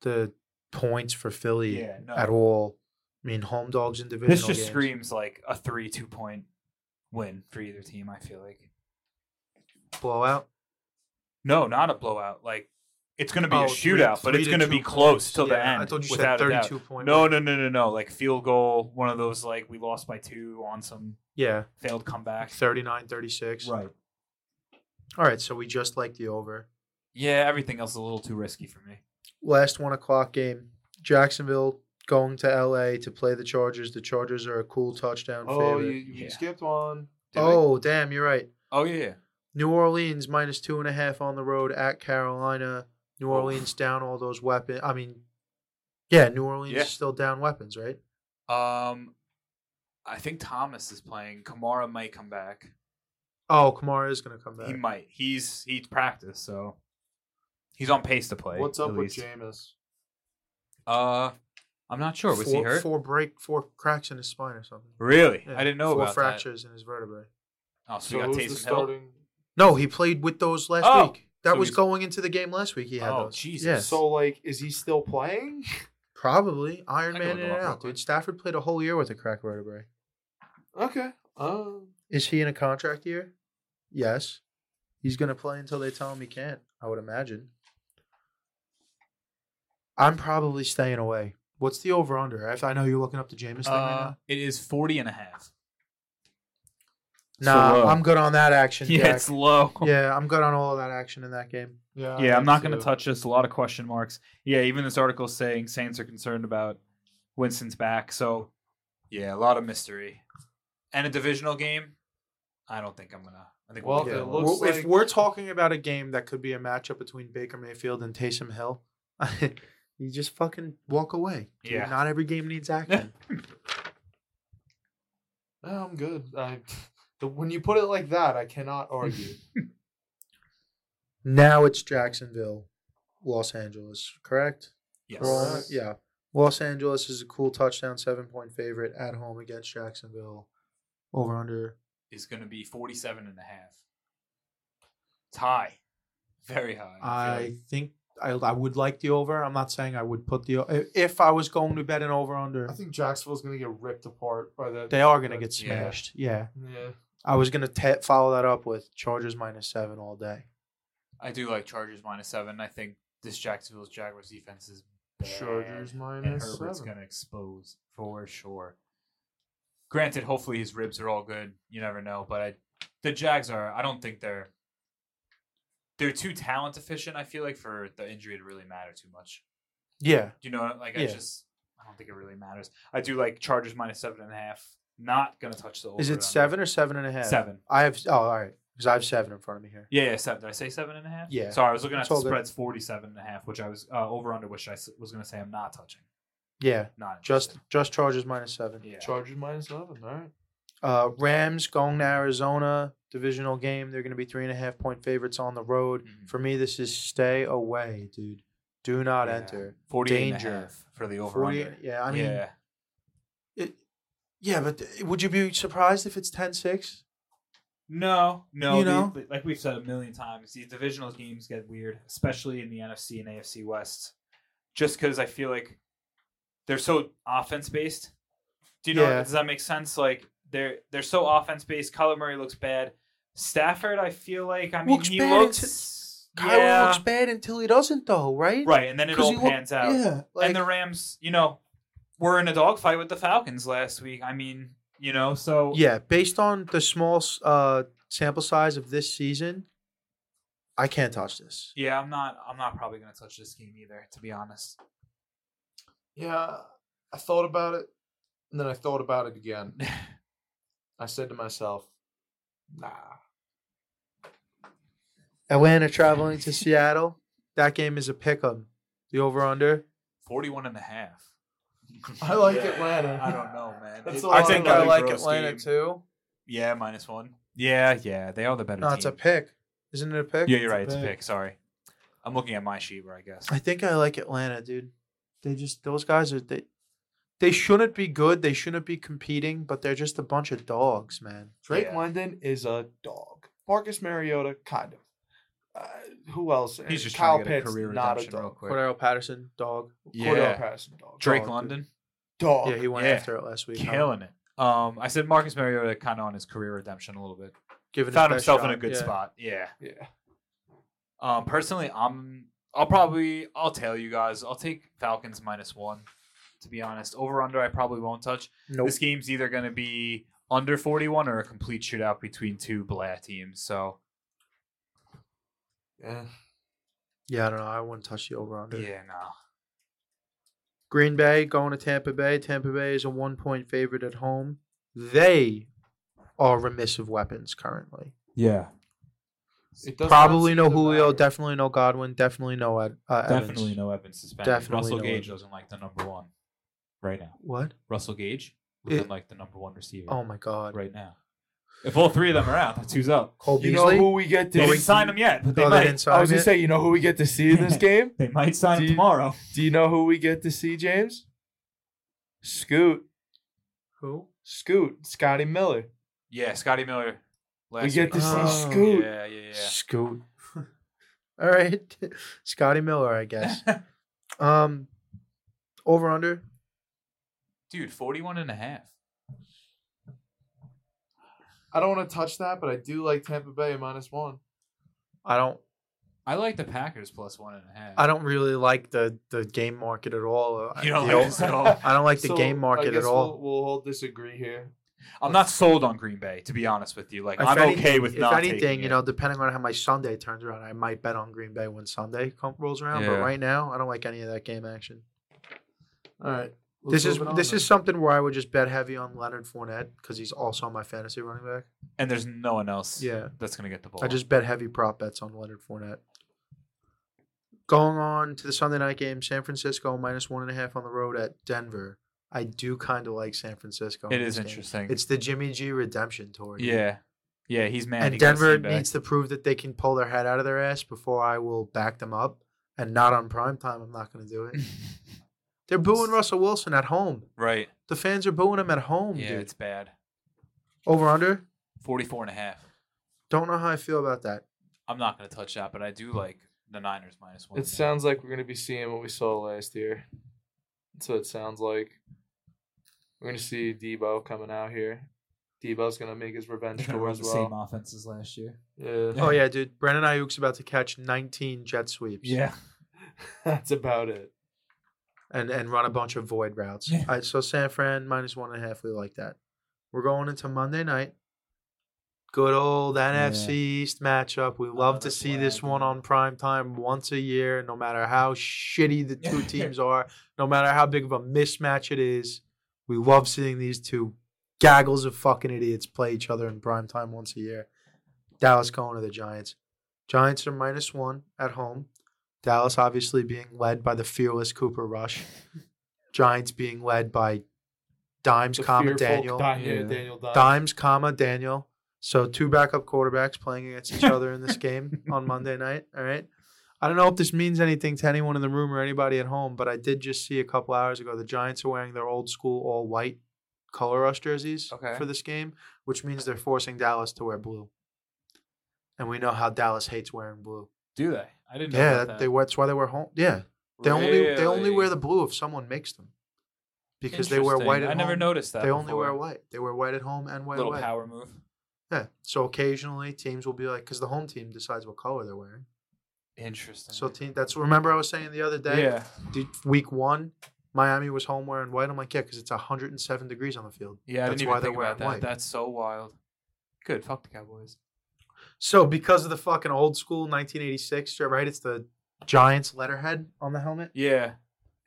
the points for Philly Yeah, no. at all. I mean, home dogs in division. This just games. screams like a three two point win for either team. I feel like Blowout. no, not a blowout. Like it's going to be Oh, a three- shootout, but three it's going to be close points. till the end. I thought you said 32 point No, no, no, no, no. Like field goal, one of those like we lost by two on some Yeah, failed comeback. 39 36. Right. All right, so we just like the over. Yeah, everything else is a little too risky for me. Last one o'clock game. Jacksonville going to LA to play the Chargers. The Chargers are a cool touchdown Oh, you, favorite. you Yeah. skipped one. Did I? oh, damn, you're right. Oh yeah, yeah. New Orleans minus two and a half on the road at Carolina. New Oof. Orleans down all those weapons. I mean, yeah, New Orleans Yeah. is still down weapons, right? Um, I think Thomas is playing. Kamara might come back. Oh, Kamara is going to come back. He might. He's he's practiced, so he's on pace to play. What's up at with least. Jameis? Uh, I'm not sure. Was four, he hurt? Four break, four cracks in his spine or something. Really? Yeah, I didn't know four about fractures in his vertebrae. Oh, so, So we got Taysom Hill. starting? No, he played with those last Oh, week. That so was he's- going into the game last week. He had Oh, those. Jesus. Yeah, So like, is he still playing? [LAUGHS] probably Iron I Man go in and out, dude. Stafford played a whole year with a crack vertebrae. Okay. Um. Is he in a contract year? Yes. He's going to play until they tell him he can't, I would imagine. I'm probably staying away. What's the over under? I I know you're looking up the Jameis thing right Uh, now. it is 40 and a half. Nah, low. I'm good on that action. [LAUGHS] Yeah, Jack. it's low. yeah, I'm good on all of that action in that game. Yeah. Yeah, I'm not going to touch this. A lot of question marks. Yeah, even this article is saying Saints are concerned about Winston's back. So, yeah, a lot of mystery. And a divisional game, I don't think I'm going to. I think Well, we'll it looks Well, if like- we're talking about a game that could be a matchup between Baker Mayfield and Taysom Hill, [LAUGHS] you just fucking walk away. dude. Yeah. Not every game needs action. [LAUGHS] No, I'm good. I, the, when you put it like that, I cannot argue. [LAUGHS] now it's Jacksonville, Los Angeles, correct? yes. All- yeah. Los Angeles is a cool touchdown, seven point favorite at home against Jacksonville. Over under. Is going to be 47 and a half. It's high. Very high. I like. think I, I would like the over. I'm not saying I would put the if- if I was going to bet an over under. I think Jacksonville's gonna get ripped apart by that. They are going to get smashed. Yeah. Yeah. I was going to follow that up with Chargers minus seven all day. I do like Chargers minus seven. I think this Jacksonville's Jaguars defense is bad. Chargers and Herbert's gonna expose for sure. Granted, hopefully his ribs are all good. You never know, but I, the Jags are. I don't think they're. They're too talent efficient. I feel like for the injury to really matter too much. Yeah. You know, like I Yeah. just, I don't think it really matters. I do like Chargers minus seven and a half. Not gonna touch the. Is it seven or seven and a half? Seven. I have. Oh, all right. Because I have seven in front of me here. Yeah, yeah, seven. Did I say seven and a half? Yeah. Sorry, I was looking at It's the all good. spreads forty-seven and a half, which I was uh, over under, which I was gonna say I'm not touching. Yeah. Not Just interested. just Chargers minus seven. yeah. Chargers minus seven. All right. Uh, Rams going to Arizona divisional game. They're going to be three and a half point favorites on the road. Mhm. For me, this is stay away, dude. Do not Yeah. enter. 48 Danger. and a half for the over 40, under. yeah, I mean, yeah. it, yeah, but th- would you be surprised if it's 10-6? No, no. You know? the- like we've said a million times, these divisional games get weird, especially in the NFC and AFC West, just because I feel like they're so offense based. Do you know? Yeah. Does that make sense? Like they're they're so offense based. Kyler Murray looks bad. Stafford, I feel like I mean Looks he bad looks. Kyler yeah, looks bad until he doesn't, though, right? right, and then it all he look- pans out. Yeah, like, and the Rams, you know, were in a dogfight with the Falcons last week. I mean, you know, so yeah, based on the small uh, sample size of this season, I can't touch this. yeah, I'm not. I'm not probably gonna touch this game either, to be honest. Yeah, I thought about it, and then I thought about it again. [LAUGHS] I said to myself, "Nah." Atlanta traveling to Seattle. That game is a pick 'em. The over under. 41 and a half. [LAUGHS] I like Atlanta. I don't know, man. That's It- a I think I like like Atlanta Atlanta too. too. Yeah, minus one. Yeah, yeah, they are the better No, team. it's a pick. Isn't it a pick? yeah, you're It's a right. It's a pick. pick. Sorry, I'm looking at my sheet where I guess. I think I like Atlanta, dude. They just those guys are they they shouldn't be good. They shouldn't be competing, but they're just a bunch of dogs, man. Drake Yeah. London is a dog. Marcus Mariota, kind of. Uh, who else? He's just Kyle trying to get a Pitts, career not a redemption real dog. quick. Cordarrelle Patterson, dog. Cordell Yeah, Patterson, dog. Drake dog, dude. London Dog. Yeah, he went Yeah. after it last week. huh? killing it. Um, I said Marcus Mariota kind of on his career redemption a little bit. Giving Found his best himself in a shot, good yeah. spot. Yeah. Yeah. Um, personally, I'm. I'll probably. I'll tell you guys. I'll take Falcons minus one. To be honest, over under I probably won't touch. Nope. This game's either going to be under 41 or a complete shootout between two blah teams. So Yeah. Yeah, I don't know. I wouldn't touch the over under. yeah, no. Green Bay going to Tampa Bay. Tampa Bay is a one point favorite at home. They are remiss of weapons currently. Yeah, It Probably no Julio, matter. definitely no Godwin, definitely no Ed, uh, Definitely Evans. no Evans suspended. Definitely Russell no Gage Evans. doesn't like the number one right now. What? Russell Gage It- looking like the number one receiver Oh my God. right now. If all three of them are out, that's who's up. Cole You know who we get to They didn't see? sign him yet, but they Oh, they might. didn't sign I was him gonna yet? say, you know who we get to see in this [LAUGHS] game? They might sign Do him you- tomorrow. Do you know who we get to see, James? Scoot. Who? Scoot. Scotty Miller. Yeah, Scotty Miller. Last We get week. to see Oh. Scoot. Yeah, yeah, yeah. Scoot. [LAUGHS] All right, [LAUGHS] Scotty Miller, I guess. Um, over under. Dude, 41 and a half. I don't want to touch that, but I do like Tampa Bay minus one. I don't. I like the Packers plus one and a half. I don't really like the the game market at all. You don't The like o- this at all? I don't like the So, game I market guess at all. We'll, we'll all disagree here. I'm not sold on Green Bay, to be honest with you. Like, If I'm anything- okay with if not anything, taking you it. know, depending on how my Sunday turns around, I might bet on Green Bay when Sunday come, rolls around. But right now, I don't like any of that game action. All right. This is this is something where I would just bet heavy on Leonard Fournette because he's also my fantasy running back. and there's no one else Yeah, that's going to get the ball. I just bet heavy prop bets on Leonard Fournette. Going on to the Sunday night game, San Francisco minus one and a half on the road at Denver. I do kind of like San Francisco. It in is this game. interesting. It's the Jimmy G redemption tour. dude. yeah. Yeah, he's mad. and he Denver seen needs to prove that they can pull their head out of their ass before I will back them up. And not on prime time. I'm not going to do it. [LAUGHS] They're booing Russell Wilson at home. right. The fans are booing him at home, Yeah, dude. it's bad. Over under. 44 and a half. Don't know how I feel about that. I'm not going to touch that, but I do like the Niners minus one. It sounds like we're going to be seeing what we saw last year. That's what it sounds like. We're going to see Debo coming out here. Debo's going to make his revenge They're gonna tour as well. same offenses last year. Yeah. Oh [LAUGHS] yeah, dude. Brandon Aiyuk's about to catch 19 jet sweeps. Yeah. [LAUGHS] That's about it. And and run a mm-hmm. bunch of void routes. Yeah. All right, so San Fran minus one and a half. We like that. We're going into Monday night. Good old NFC East matchup. We love to see this one on prime time once a year, no matter how shitty the [LAUGHS] two teams are, no matter how big of a mismatch it is. We love seeing these two gaggles of fucking idiots play each other in prime time once a year. Dallas going to the Giants. Giants are minus one at home. Dallas obviously being led by the fearless Cooper Rush. Giants being led by Dimes, The comma Daniel. Di- yeah, Yeah. Daniel Dimes. Dimes, comma Daniel. So two backup quarterbacks playing against each [LAUGHS] other in this game on Monday night. All right. I don't know if this means anything to anyone in the room or anybody at home, but I did just see a couple hours ago the Giants are wearing their old school all white color rush jerseys Okay. for this game, which means they're forcing Dallas to wear blue. And we know how Dallas hates wearing blue. Do they? I didn't know Yeah, that, they that's why they wear home. Yeah, they only they only wear the blue if someone makes them, because they wear white at I never noticed that. They only wear white. They wear white at home and white Little away. power move. Yeah. So occasionally teams will be like, because the home team decides what color they're wearing. Interesting. So team, that's remember I was saying the other day. yeah, the- Week one, Miami was home wearing white. I'm like, yeah, because it's 107 degrees on the field. yeah. That's why they're wearing that. white. That's so wild. Good. Fuck the Cowboys. So because of the fucking old school 1986, right? It's the Giants letterhead on the helmet, Yeah.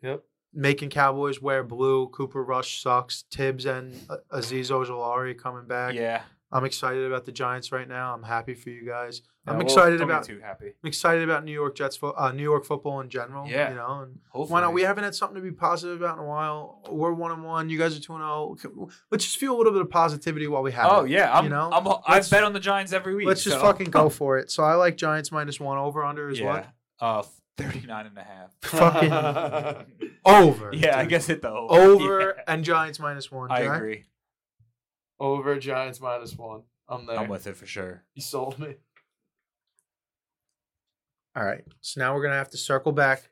Yep. making Cowboys wear blue. Cooper Rush sucks. Tibbs and Azeez Ojulari coming back. Yeah. I'm excited about the Giants right now. I'm happy for you guys. I'm Yeah, well, excited about too happy. I'm excited about New York Jets, fo- uh, New York football in general. Yeah. you know, and Hopefully. why not? We haven't had something to be positive about in a while. We're one and one. You guys are two and zero. Let's just feel a little bit of positivity while we have it. Oh it. yeah, I'm. you know? I'm, I bet on the Giants every week. Let's just so- fucking go [LAUGHS] for it. So I like Giants minus one over under is yeah. what Uh, 39 and a half. [LAUGHS] fucking [LAUGHS] over. Yeah, I guess hit the over. over Yeah. and Giants minus one. I Jack? agree. Over Giants minus one. I'm there. I'm with it for sure. You sold me. All right. So now we're gonna have to circle back.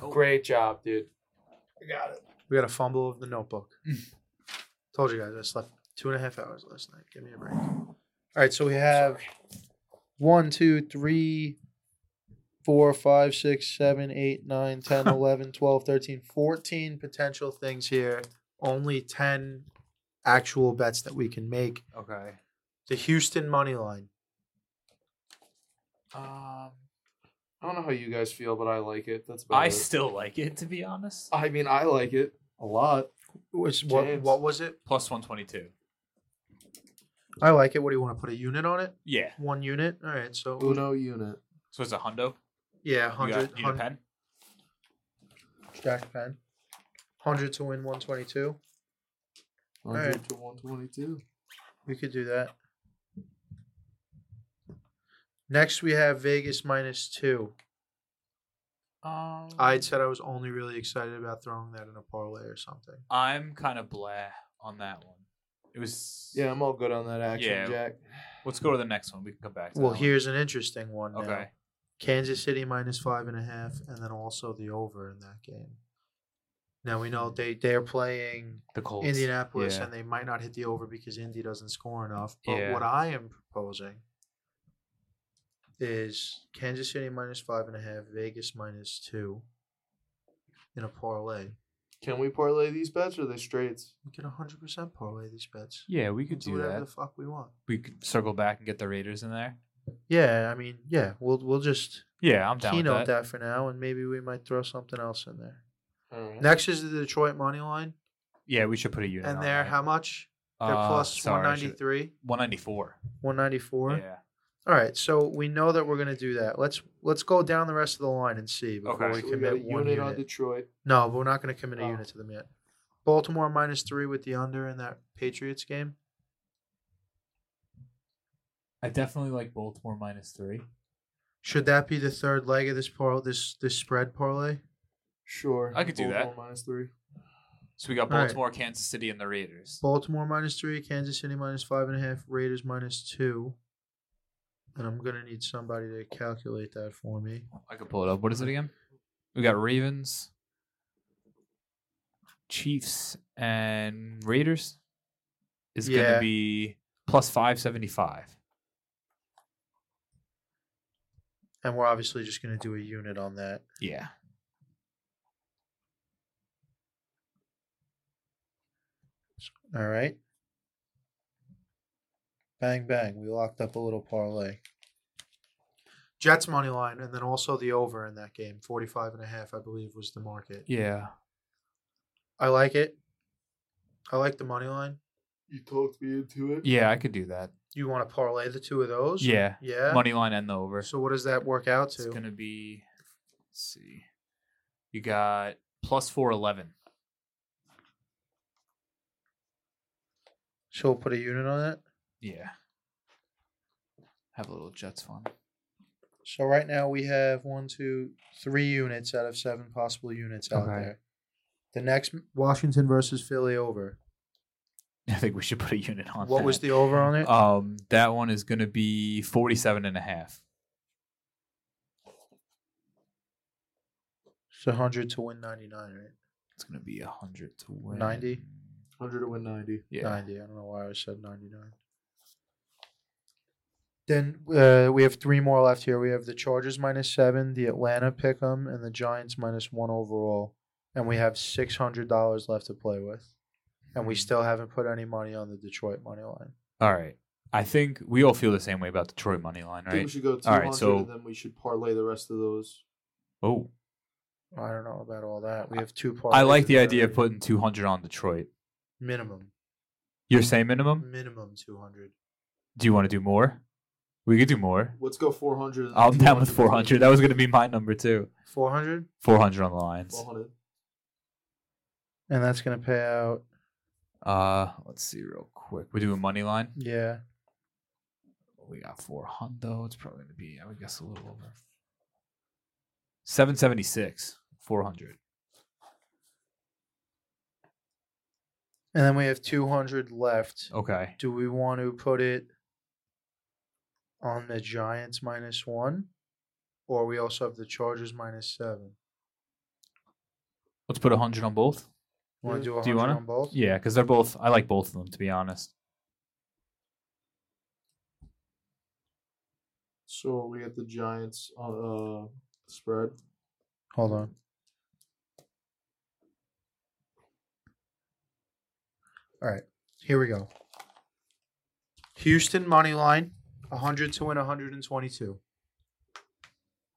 Oh. Great job, dude. I got it. We got a fumble of the notebook. Hmm. Told you guys I slept two and a half hours last night. Give me a break. All right, so we have one, two, three, four, five, six, seven, eight, nine, 10, [LAUGHS] 11, 12, 13, 14 potential things here. Only 10 actual bets that we can make. Okay. The Houston money line. Um, I don't know how you guys feel, but I like it. That's about I it. still like it to be honest. I mean, I like it a lot. Which what James. what was it? Plus one twenty two. I like it. What do you want to put a unit on it? Yeah. One unit. All right. So Uno unit. So it's a hundo. Yeah, You hundred. got, you need a pen. Jack pen. Hundred to win one twenty two. 100 Alright. to 122. We could do that. Next, we have Vegas minus two. Um, I'd said I was only really excited about throwing that in a parlay or something. I'm kind of blah on that one. It was Yeah, I'm all good on that action, Yeah. Jack. Let's go to the next one. We can come back. to Well, that here's an interesting one. one. now. Okay. Kansas City minus five and a half, and then also the over in that game. Now we know they they're playing The Colts. Indianapolis, Yeah. and they might not hit the over because Indy doesn't score enough. But Yeah. what I am proposing is Kansas City minus five and a half, Vegas minus two in a parlay. Can we parlay these bets or are they straights? We can 100% parlay these bets. Yeah, we We could can do whatever that. the fuck we want. We could circle back and get the Raiders in there. Yeah, I mean, yeah, we'll we'll just Yeah, I'm down with keynote that. that. for now, and maybe we might throw something else in there. All right. Next is the Detroit money line, Yeah, we should put a unit. and there, they're how much? They're Uh, plus sorry, I should- 193, 194. 194. Yeah. All right, so we know that we're gonna do that. Let's let's go down the rest of the line and see before Okay. we So we got a commit one unit unit. on Detroit. no, but we're not gonna commit a Oh. unit to them yet. Baltimore minus three with the under in that Patriots game. I definitely like Baltimore minus three. Should that be the third leg of this par this this spread parlay? Sure. I could do that. Baltimore Minus three. So we got All right. Baltimore, Kansas City, and the Raiders. Baltimore minus three, Kansas City minus five and a half, Raiders minus two. And I'm gonna need somebody to calculate that for me. I could pull it up. What is it again? We got Ravens, Chiefs, and Raiders. Is gonna be plus five seventy five. And we're obviously just gonna do a unit on that. Yeah. All right. Bang bang. We locked up a little parlay. Jets money line and then also the over in that game. 45 and a half, I believe, was the market. Yeah. I like it. I like the money line. You talked me into it. Yeah, I could do that. You want to parlay the two of those? Yeah. Yeah. Money line and the over. So what does that work out to? It's going to be, let's see. You got plus 411. So we'll put a unit on it. Yeah. Have a little Jets fun. So right now we have one, two, three units out of seven possible units out Okay. there. The next Washington versus Philly over. [LAUGHS] I think we should put a unit on What that. was the over on it? Um, that one is going to be 47 and a half. It's a hundred to win ninety nine, right? It's going to be 100 to win. 90? 100 to win 90. Yeah. Ninety. I don't know why I said ninety nine. Then uh, we have three more left here. We have the Chargers minus seven, the Atlanta pick'em, and the Giants minus one overall. And we have six hundred dollars left to play with, and we still haven't put any money on the Detroit money line. All right. I think we all feel the same way about Detroit money line, I think we right? should go 200 All right, so- and then we should parlay the rest of those. Oh, I don't know about all that. We have two I like the idea of putting 200 on Detroit. minimum, You're saying minimum? minimum two hundred. Do you want to do more? We could do more. Let's go 400. I'm down with 400. That was going to be my number too. Four hundred, 400 on the lines. 400. and that's gonna pay out. Uh, let's see real quick. We do a money line. Yeah, We got 400. It's probably going to be, I would guess, a little over. 776. 400. and then we have two hundred left. Okay. Do we want to put it on the Giants minus one, or we also have the Chargers minus seven? Let's put a hundred on both. Want to do Do you wanna? on both? Yeah, because they're both. I like both of them to be honest. So we got the Giants uh, spread. Hold on. All right, here we go. Houston money line, 100 to win 122.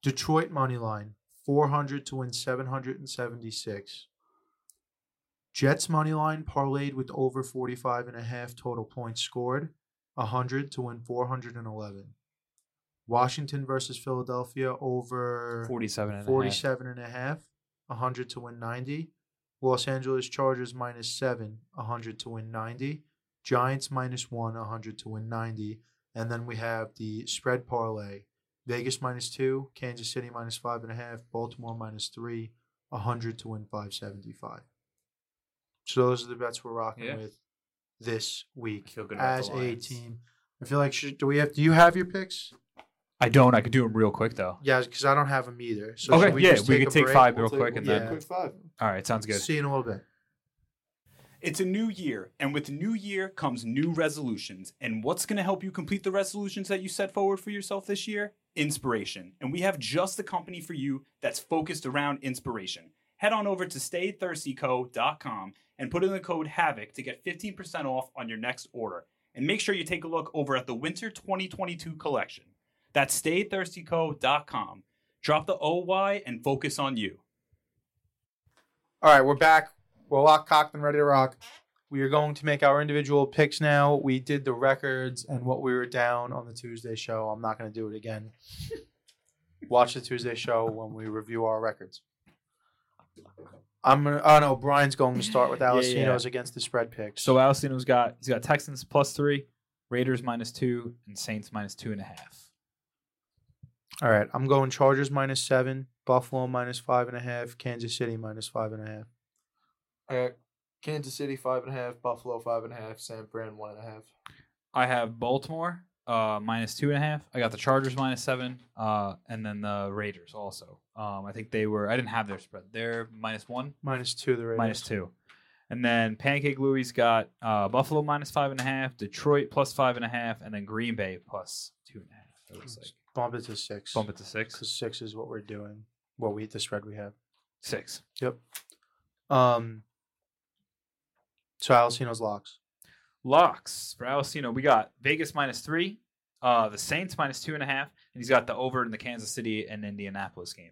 Detroit money line, 400 to win 776. Jets money line parlayed with over 45 and a half total points scored, 100 to win 411. Washington versus Philadelphia over 47 and a 47 and a half, 100 to win 90. Los Angeles Chargers minus 7, 100 to win 90. Giants minus 1, 100 to win 90. And then we have the spread parlay. Vegas minus 2, Kansas City minus 5.5, Baltimore minus 3, 100 to win 575. So those are the bets we're rocking Yeah. with this week feel good about as a team. I feel like should, do we have? Do you have your picks? I don't. I could do them real quick though. Yeah, because I don't have them either. So Okay, should we yeah, just we take could a take break? five real We'll quick we'll and take then- quick five. All right, sounds good. See you in a little bit. It's a new year, and with new year comes new resolutions. And what's going to help you complete the resolutions that you set forward for yourself this year? Inspiration. And we have just the company for you that's focused around inspiration. Head on over to staythirstyco.com and put in the code HAVOC to get 15% off on your next order. And make sure you take a look over at the Winter 2022 collection. That's staythirstyco.com. Drop the OY and focus on you. All right, we're back. We're locked, cocked, and ready to rock. We are going to make our individual picks now. We did the records and what we were down on the Tuesday show. I'm not going to do it again. Watch the Tuesday show when we review our records. I'm gonna. Oh no, Brian's going to start with Yeah, Alessino's yeah. against the spread picks. So Alcino's got he's got Texans plus three, Raiders minus two, and Saints minus two and a half. all right, I'm going Chargers minus seven, Buffalo minus five and a half, Kansas City minus five and a half. I got Kansas City five and a half, Buffalo five and a half, San Fran one and a half. I have Baltimore uh, minus two and a half. I got the Chargers minus seven, uh, and then the Raiders also. Um, I think they were. I didn't have their spread. They're minus one, Minus two, the Raiders. minus two, and then Pancake Louie's got uh, Buffalo minus five and a half, Detroit plus five and a half, and then Green Bay plus two and a half. It looks like Bump it to six. bump it to six. Because six is what we're doing. What we the spread we have. Six. Yep. Um. So Alessino's locks. Locks for Alcino. We got Vegas minus three, uh, the Saints minus two and a half, and he's got the over in the Kansas City and Indianapolis game.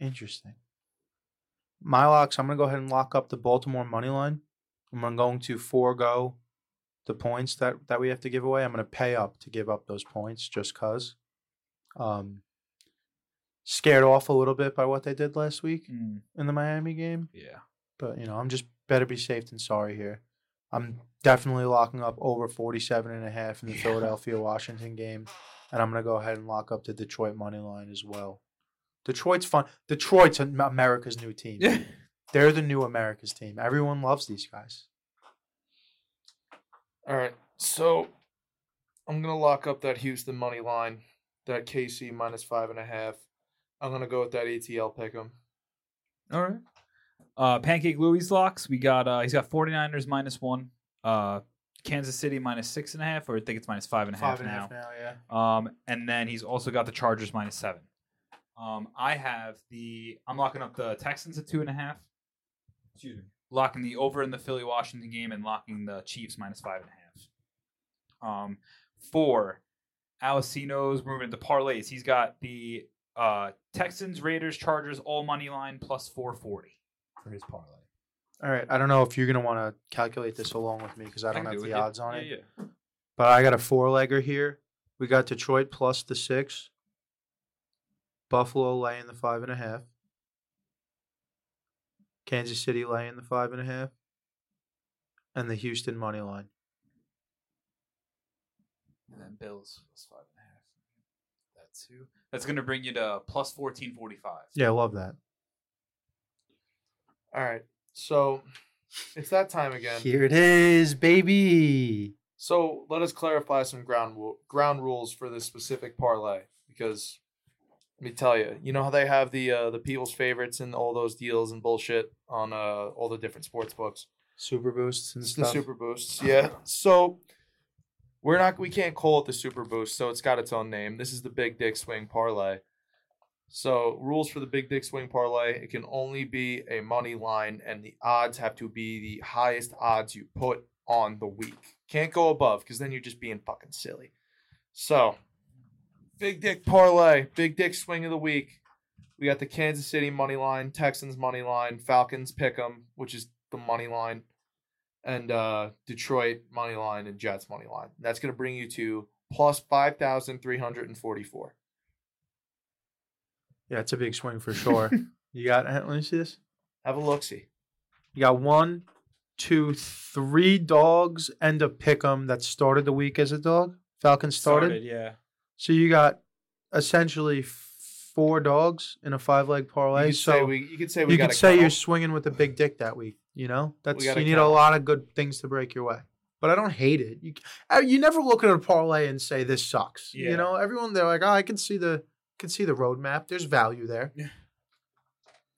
Interesting. My locks. I'm gonna go ahead and lock up the Baltimore money line. I'm going to forego the points that that we have to give away. I'm gonna pay up to give up those points just cause. Um. Scared off a little bit by what they did last week in the Miami game. Yeah. but you know i'm just better be safe than sorry here i'm definitely locking up over 47 and a half in the Yeah. philadelphia washington game and i'm going to go ahead and lock up the detroit money line as well detroit's fun detroit's america's new team Yeah. they're the new america's team everyone loves these guys All right, so I'm gonna lock up that Houston money line, that KC minus five and a half. I'm gonna go with that ATL pick'em. All right. Uh, Pancake Louis locks. We got uh, he's got 49ers minus one. Uh, Kansas City minus six and a half, or I think it's minus five and a half five and a now. half now yeah Um, and then he's also got the Chargers minus seven. Um, I have the I'm locking up the Texans at two and a half. Excuse me. Locking the over in the Philly Washington game and locking the Chiefs minus five and a half. Um, for Alessino's moving into parlays, he's got the uh, Texans, Raiders, Chargers all money line plus four forty for his parlay. all right i don't know if you're going to want to calculate this along with me because i don't can have do the it, yeah. odds on Yeah, it yeah. But I got a four legger here. We got Detroit plus the six. Buffalo laying the five and a half. Kansas City laying the five and a half. And the Houston money line. And then Bills plus five and a half. That's two. That's gonna bring you to plus fourteen forty five. Yeah, I love that. All right, so it's that time again. Here it is, baby. So let us clarify some ground ground rules for this specific parlay because Let me tell you. You know how they have the uh, the people's favorites and all those deals and bullshit on uh, all the different sports books. Super boosts and It's the stuff. super boosts. Yeah. So we're not we can't call it the super boost, so it's got its own name. This is the big dick swing parlay. So rules for the big dick swing parlay, it can only be a money line and the odds have to be the highest odds you put on the week. Can't go above because then you're just being fucking silly. So big dick parlay, big dick swing of the week. We got the Kansas City money line, Texans money line, Falcons pick 'em, which is the money line, and uh, Detroit money line and Jets money line. That's going to bring you to plus five thousand three hundred and forty-four. Yeah, it's a big swing for sure. [LAUGHS] you got. Let me see this. Have a look, see. You got one, two, three dogs and a pick'em that started the week as a dog. Falcons started. yeah. So you got essentially four dogs in a five leg parlay. say So we, you could say we you could say you're swinging with a big dick that week. You know, that's you need a lot of good things to break your way. But I don't hate it. You uh, you never look at a parlay and say this sucks. Yeah. You know, everyone they're like, oh, I can see the can see the roadmap. There's value there.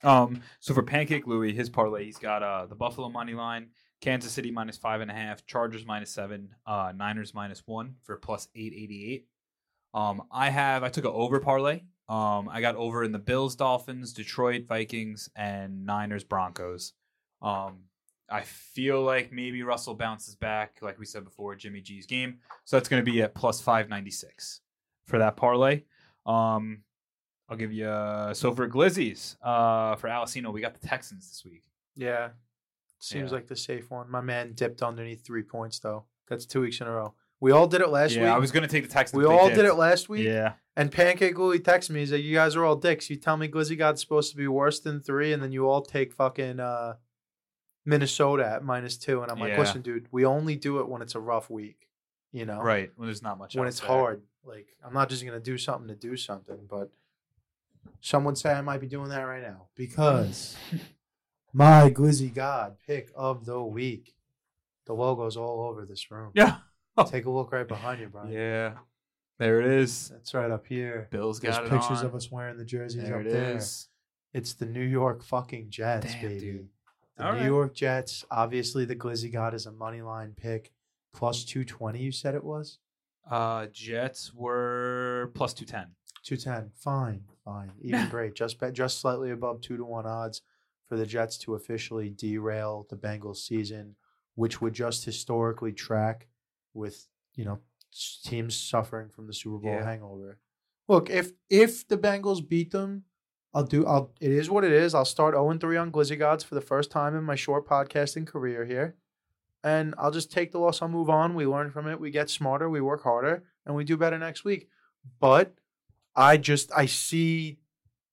Um, so for Pancake Louie, his parlay, he's got uh the Buffalo money line, Kansas City minus five and a half, Chargers minus seven, uh Niners minus one for plus eight eighty eight. Um, I have I took an over parlay. Um, I got over in the Bills, Dolphins, Detroit, Vikings, and Niners, Broncos. Um, I feel like maybe Russell bounces back, like we said before, Jimmy G's game. So that's going to be at plus five ninety six for that parlay. Um, I'll give you uh, so for Glizzies, uh, for Alessino, we got the Texans this week. Yeah. Seems Yeah. like the safe one. My man dipped underneath three points though. That's two weeks in a row. We all did it last yeah, week. I was gonna take the Texans. we all did it last week. Yeah, And Pancake Louie texted me. He's like, "You guys are all dicks. You tell me Glizzy God's supposed to be worse than three, and then you all take fucking uh, Minnesota at minus two." And I'm like, Yeah. "Listen, dude, we only do it when it's a rough week. You know, right. When there's not much. When it's there. hard. Like, I'm not just gonna do something to do something, but some would say I might be doing that right now because [LAUGHS] my Glizzy God pick of the week. The logo's all over this room. Yeah. [LAUGHS] Take a look right behind you, Brian. Yeah. There it is. That's right up here. Bill's There's got it pictures on. of us wearing the jerseys There up it there. is. It's the New York fucking Jets, Damn, baby. dude. The All New right. York Jets. Obviously, the Glizzy God is a money line pick. Plus 220, you said it was? Uh, Jets were plus two ten. 210. Fine. Fine. [LAUGHS] Even great. Just bet, just slightly above 2 to 1 odds for the Jets to officially derail the Bengals season, which would just historically track with, you know, teams suffering from the Super Bowl Yeah. hangover. Look, if if the Bengals beat them, I'll do I'll it is what it is. I'll start 0 3 on Glizzy Gods for the first time in my short podcasting career here. And I'll just take the loss. I'll move on. We learn from it. We get smarter. We work harder, and we do better next week. But I just I see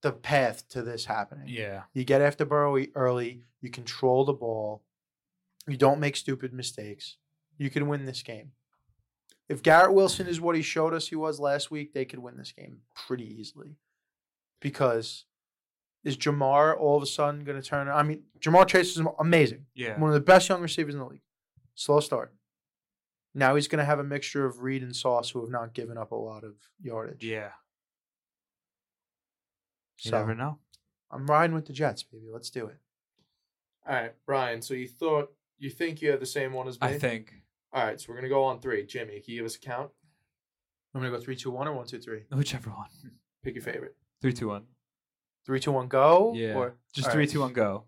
the path to this happening. Yeah. You get after Burrow early. You control the ball. You don't make stupid mistakes. You can win this game. If Garrett Wilson is what he showed us he was last week, they could win this game pretty easily. Because is Ja'Marr all of a sudden going to turn? I mean, Ja'Marr Chase is amazing. Yeah. One of the best young receivers in the league. Slow start. Now he's going to have a mixture of Reed and Sauce who have not given up a lot of yardage. Yeah. You So never know. I'm riding with the Jets, baby. Let's do it. All right, Brian. So you thought you think you have the same one as me? I think All right, so we're gonna go on three. Jimmy, can you give us a count? I'm gonna go three, two, one, or one, two, three. whichever one. [LAUGHS] Pick your favorite. Three, two, one. Three, two, one, go. Yeah. Or Just all three, right. two, one, go.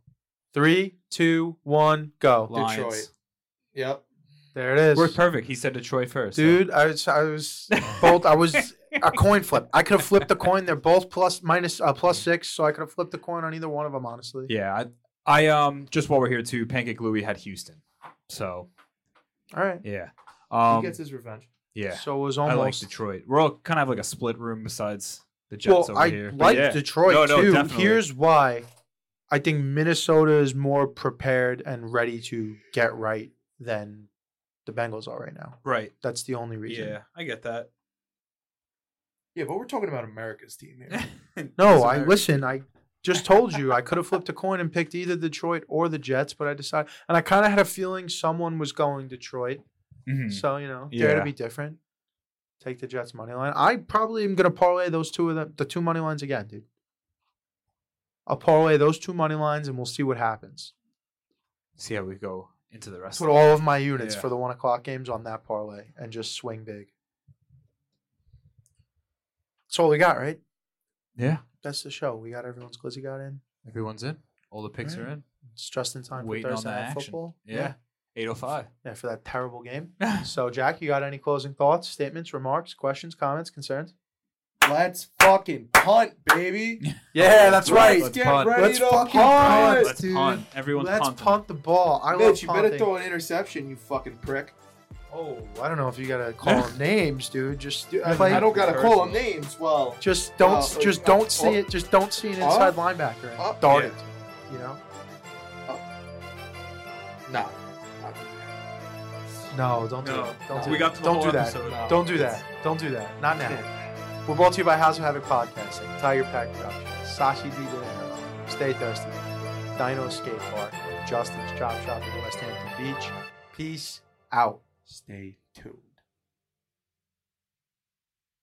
Three, two, one, go. Lions. Detroit. Yep. There it is, Worked perfect. He said Detroit first. so- dude. I was, I was [LAUGHS] both. I was a coin flip. I could have flipped the coin. They're both plus minus uh, plus six, so I could have flipped the coin on either one of them. Honestly. Yeah, I, I um just while we're here too, Pancake Louie had Houston, so All right. yeah, um, he gets his revenge. yeah. So it was I like almost. Detroit. We're all kind of like a split room besides the Jets well, over I here. But like yeah. Detroit No, no, too. definitely. Here's why. I think Minnesota is more prepared and ready to get right than the Bengals are right now. right. That's the only reason. Yeah, I get that. Yeah, but we're talking about America's team here. [LAUGHS] No, I listen. I just told you I could have flipped a coin and picked either Detroit or the Jets, but I decided, and I kind of had a feeling someone was going Detroit. Mhm. So you know, dare to be different. Take the Jets money line. I probably am gonna parlay those two of them, the two money lines again, dude. I'll parlay those two money lines, and we'll see what happens. See how we go into the rest. Put of all of my units Yeah. for the one o'clock games on that parlay, and just swing big. That's all we got, right? Yeah, That's the show. We got everyone's glizzy got in. everyone's in. All the picks are in. It's just in time Waiting for Thursday the night action. football. Yeah. Eight oh five. yeah, for that terrible game. [LAUGHS] So, Jack, you got any closing thoughts, statements, remarks, questions, comments, concerns? Let's fucking punt, baby. [LAUGHS] Yeah, that's right. Let's get punt. ready Let's to fucking punt. punt. Let's dude. punt. Everyone's Let's punting. punt the ball. I love Mitch, you better punting. throw an interception, you fucking prick. Oh, I don't know if you gotta call [LAUGHS] them names, dude. Just Dude, I, play. I don't gotta call them names. Well, just don't. Uh, just uh, don't see uh, it. Just don't see an uh, inside linebacker and uh, dart yeah. it. You know. nah. No, don't do No. it. Don't do we it. got to the Don't whole do that. episode. No. Don't do that. Don't do that. Not now. We're brought to you by House of Havoc Podcasting, Tiger Pack Productions, Sachi Di Dinero, Stay Thirsty, Dino Skate Park, Justin's Chop Shop in Westhampton Beach. Peace out. Stay tuned.